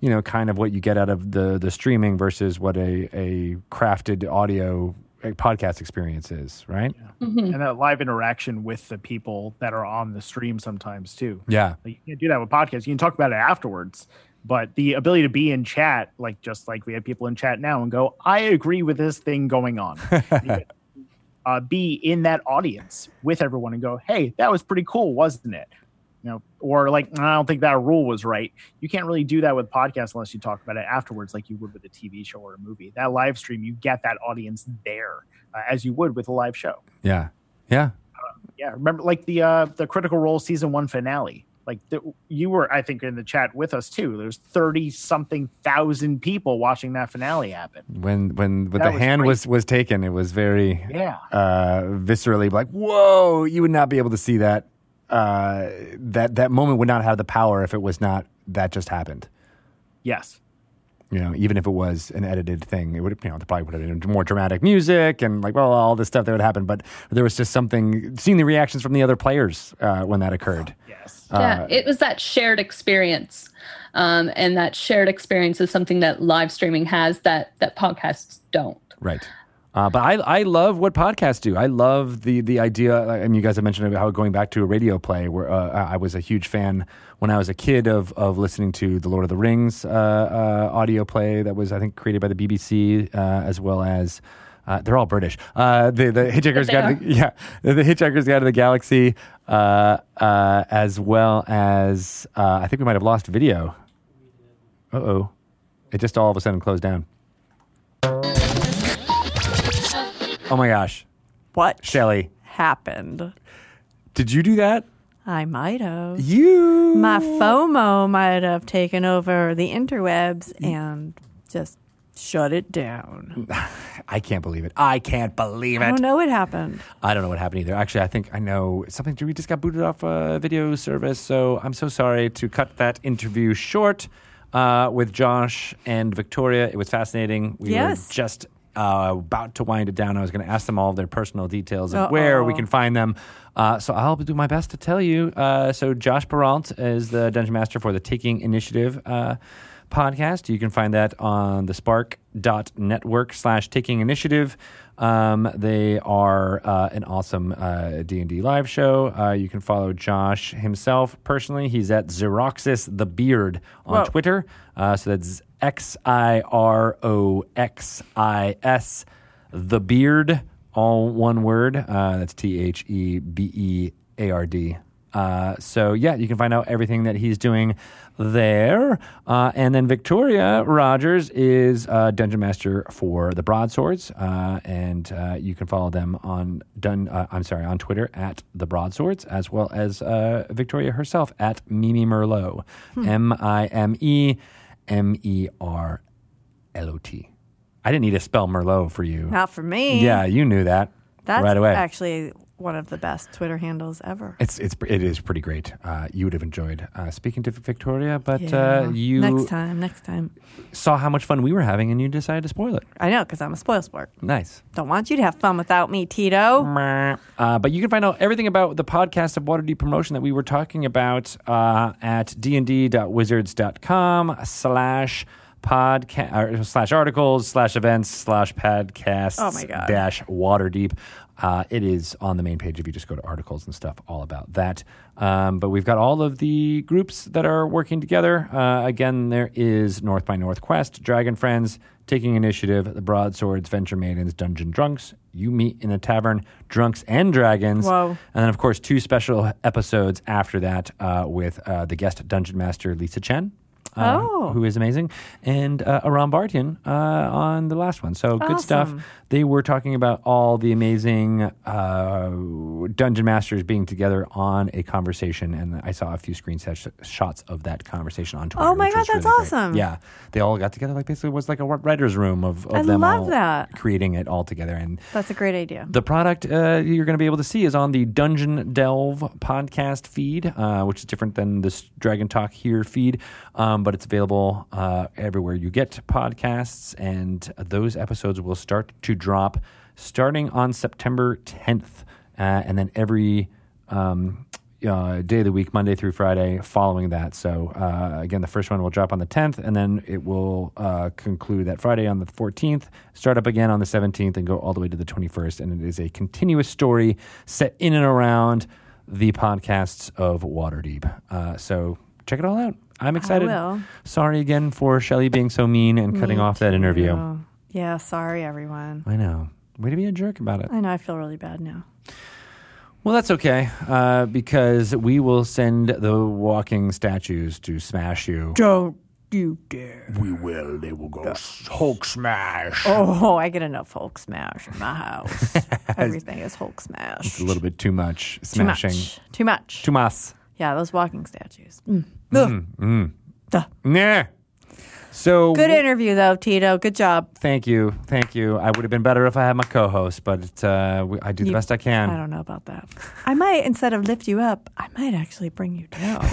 you know kind of what you get out of the the streaming versus what a a crafted audio podcast experience is, right? Mhm. And that live interaction with the people that are on the stream sometimes too. Yeah. Like, you can't do that with podcasts. You can talk about it afterwards, but the ability to be in chat, like just like we have people in chat now, and go, I agree with this thing going on. uh, be in that audience with everyone and go, hey, that was pretty cool, wasn't it? You know, or like, I don't think that rule was right. You can't really do that with podcasts unless you talk about it afterwards, like you would with a TV show or a movie. That live stream, you get that audience there uh, as you would with a live show. Yeah. Yeah. Yeah, remember like the uh, the Critical Role season one finale. Like the, you were, I think, in the chat with us too. There's thirty something thousand people watching that finale happen. When when when the was hand great. was was taken, it was very Yeah, uh, viscerally like, whoa! You would not be able to see that. Uh, that that moment would not have the power if it was not that just happened. yes, You know, even if it was an edited thing, it would you know there probably would have been more dramatic music and like well all this stuff that would happen. But there was just something seeing the reactions from the other players uh, when that occurred. yes. yeah, it was that shared experience. Um, and that shared experience is something that live streaming has that that podcasts don't. Right. Uh, but I, I love what podcasts do. I love the the idea. I mean, you guys have mentioned how going back to a radio play, where uh, I was a huge fan when I was a kid of of listening to the Lord of the Rings uh, uh, audio play that was I think created by the BBC uh, as well as. Uh, they're all British. Uh, the the Hitchhiker's Guide, to the, yeah, the, the Hitchhiker's Guide to the Galaxy, uh, uh, as well as uh, I think we might have lost video. Uh oh, it just all of a sudden closed down. Oh my gosh, What Shelly, happened? did you do that? I might have. You My FOMO might have taken over the interwebs and just shut it down. I can't believe it. I can't believe it. I don't know what happened. I don't know what happened either. Actually, I think I know something. We just got booted off a video service, so I'm so sorry to cut that interview short uh, with Josh and Victoria. It was fascinating. We Yes. were just uh, about to wind it down. I was going to ask them all of their personal details and where we can find them. Uh, so I'll do my best to tell you. Uh, so Josh Peralt is the dungeon master for the Taking Initiative. Uh, podcast. You can find that on the spark.network slash taking initiative. Um, they are uh, an awesome uh, D&D live show. Uh, you can follow Josh himself personally. He's at Xiroxis the Beard on Whoa. Twitter. Uh, so that's X I R O X I S the Beard, all one word. Uh, that's T H E B E A R D. Uh, so yeah, you can find out everything that he's doing there. Uh, and then Victoria Rogers is uh, dungeon master for the Broadswords, uh, and uh, you can follow them on dun. Uh, I'm sorry, on Twitter at the Broadswords, as well as uh, Victoria herself at Mimi Merlot, M I M E M E R L O T. I didn't need to spell Merlot for you. Not for me. Yeah, you knew that That's right away. actually one of the best Twitter handles ever. It's it's it is pretty great. Uh, you would have enjoyed uh, speaking to Victoria, but Yeah. uh, you next time, next time. saw how much fun we were having, and you decided to spoil it. I know because I'm a spoil sport. Nice. Don't want you to have fun without me, Tito. Uh, but you can find out everything about the podcast of Waterdeep promotion that we were talking about uh, at dnd.wizards.com slash podcast slash articles slash events slash podcasts Oh my God. dash Waterdeep. Uh, it is on the main page if you just go to articles and stuff all about that. Um, but we've got all of the groups that are working together. Uh, again, there is North by Northwest, Dragon Friends, Taking Initiative, the Broadswords, Venture Maidens, Dungeon Drunks. You meet in a tavern, Drunks and Dragons. Whoa. And then, of course, two special episodes after that uh, with uh, the guest dungeon master, Lysa Chen. Uh, Oh. Who is amazing, and uh, Aram Bartian uh, on the last one. So good stuff. They were talking about all the amazing uh, dungeon masters being together on a conversation, and I saw a few screenshots shots of that conversation on Twitter. Oh my God, that's really great. awesome. Yeah, they all got together like basically it was like a writer's room of, of I them love all that. creating it all together, and That's a great idea. the product uh, you're going to be able to see is on the Dungeon Delve podcast feed, uh, which is different than this Dragon Talk here feed, um, but it's available uh, everywhere you get podcasts, and those episodes will start to drop starting on September 10th, uh, and then every. Um, uh, day of the week, Monday through Friday, following that. So, uh, again, the first one will drop on the 10th, and then it will uh, conclude that Friday on the 14th, start up again on the 17th, and go all the way to the 21st. And it is a continuous story set in and around the podcasts of Waterdeep. Uh, so, check it all out. I'm excited. I will. Sorry again for Shelly being so mean and cutting Me off that interview. too. Yeah, sorry everyone. I know. Way to be a jerk about it. I know I feel really bad now. Well, that's okay uh, because we will send the walking statues to smash you. Don't you dare. We will. They will go Hulk smash. Oh, I get enough Hulk smash in my house. Everything is Hulk smash. It's a little bit too much Too smashing. much. Too much. Too much. Yeah, those walking statues. Mm. Ugh. Duh. Nah. So Good interview though, Tito. Good job. Thank you, thank you. I would have been better if I had my co-host, but uh, we- I do the You- best I can. I don't know about that. I might instead of lift you up, I might actually bring you down.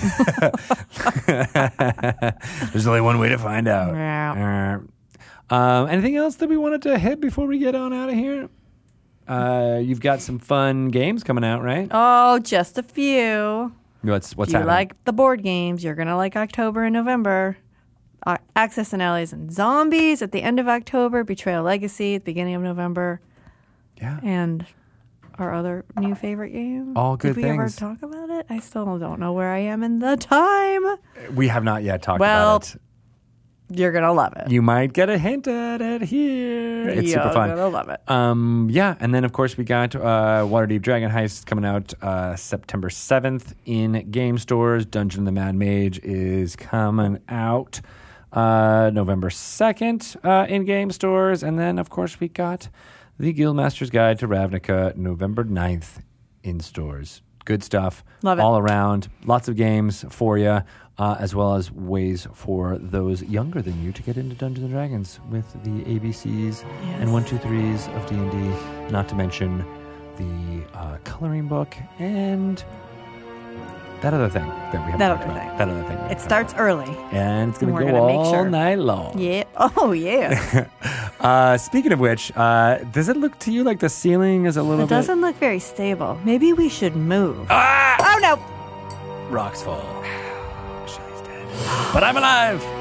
There's only one way to find out. Yeah. Uh, um, anything else that we wanted to hit before we get on out of here? Uh, you've got some fun games coming out, right? oh, just a few. What's what's if you happening? like the board games, you're gonna like October and November. Uh, Axis and Allies and Zombies at the end of October. Betrayal Legacy at the beginning of November. yeah. And our other new favorite game. All good Did we ever things. talk about it? I still don't know where I am in the time. We have not yet talked Well, about it. You're gonna love it. You might get a hint at it here. It's You're super fun. gonna love it. Um, yeah, and then of course we got uh, Waterdeep Dragon Heist coming out uh, September seventh in game stores. Dungeon of the Mad Mage is coming out uh, November second uh, in game stores, and then of course we got the Guildmaster's Guide to Ravnica November 9th in stores. Good stuff, Love it. all around. Lots of games for you. Uh, as well as ways for those younger than you to get into Dungeons and Dragons with the ABCs and Yes. one, two, threes of D and D. Not to mention the uh, coloring book and that other thing that we haven't That talked about. thing. That other thing. It starts early. and it's going and to go gonna all sure. night long. Yeah. Oh yeah. Uh, speaking of which, uh, does it look to you like the ceiling is a little it doesn't look very stable. Maybe we should move. Ah! Oh no. Rocks fall. But I'm alive.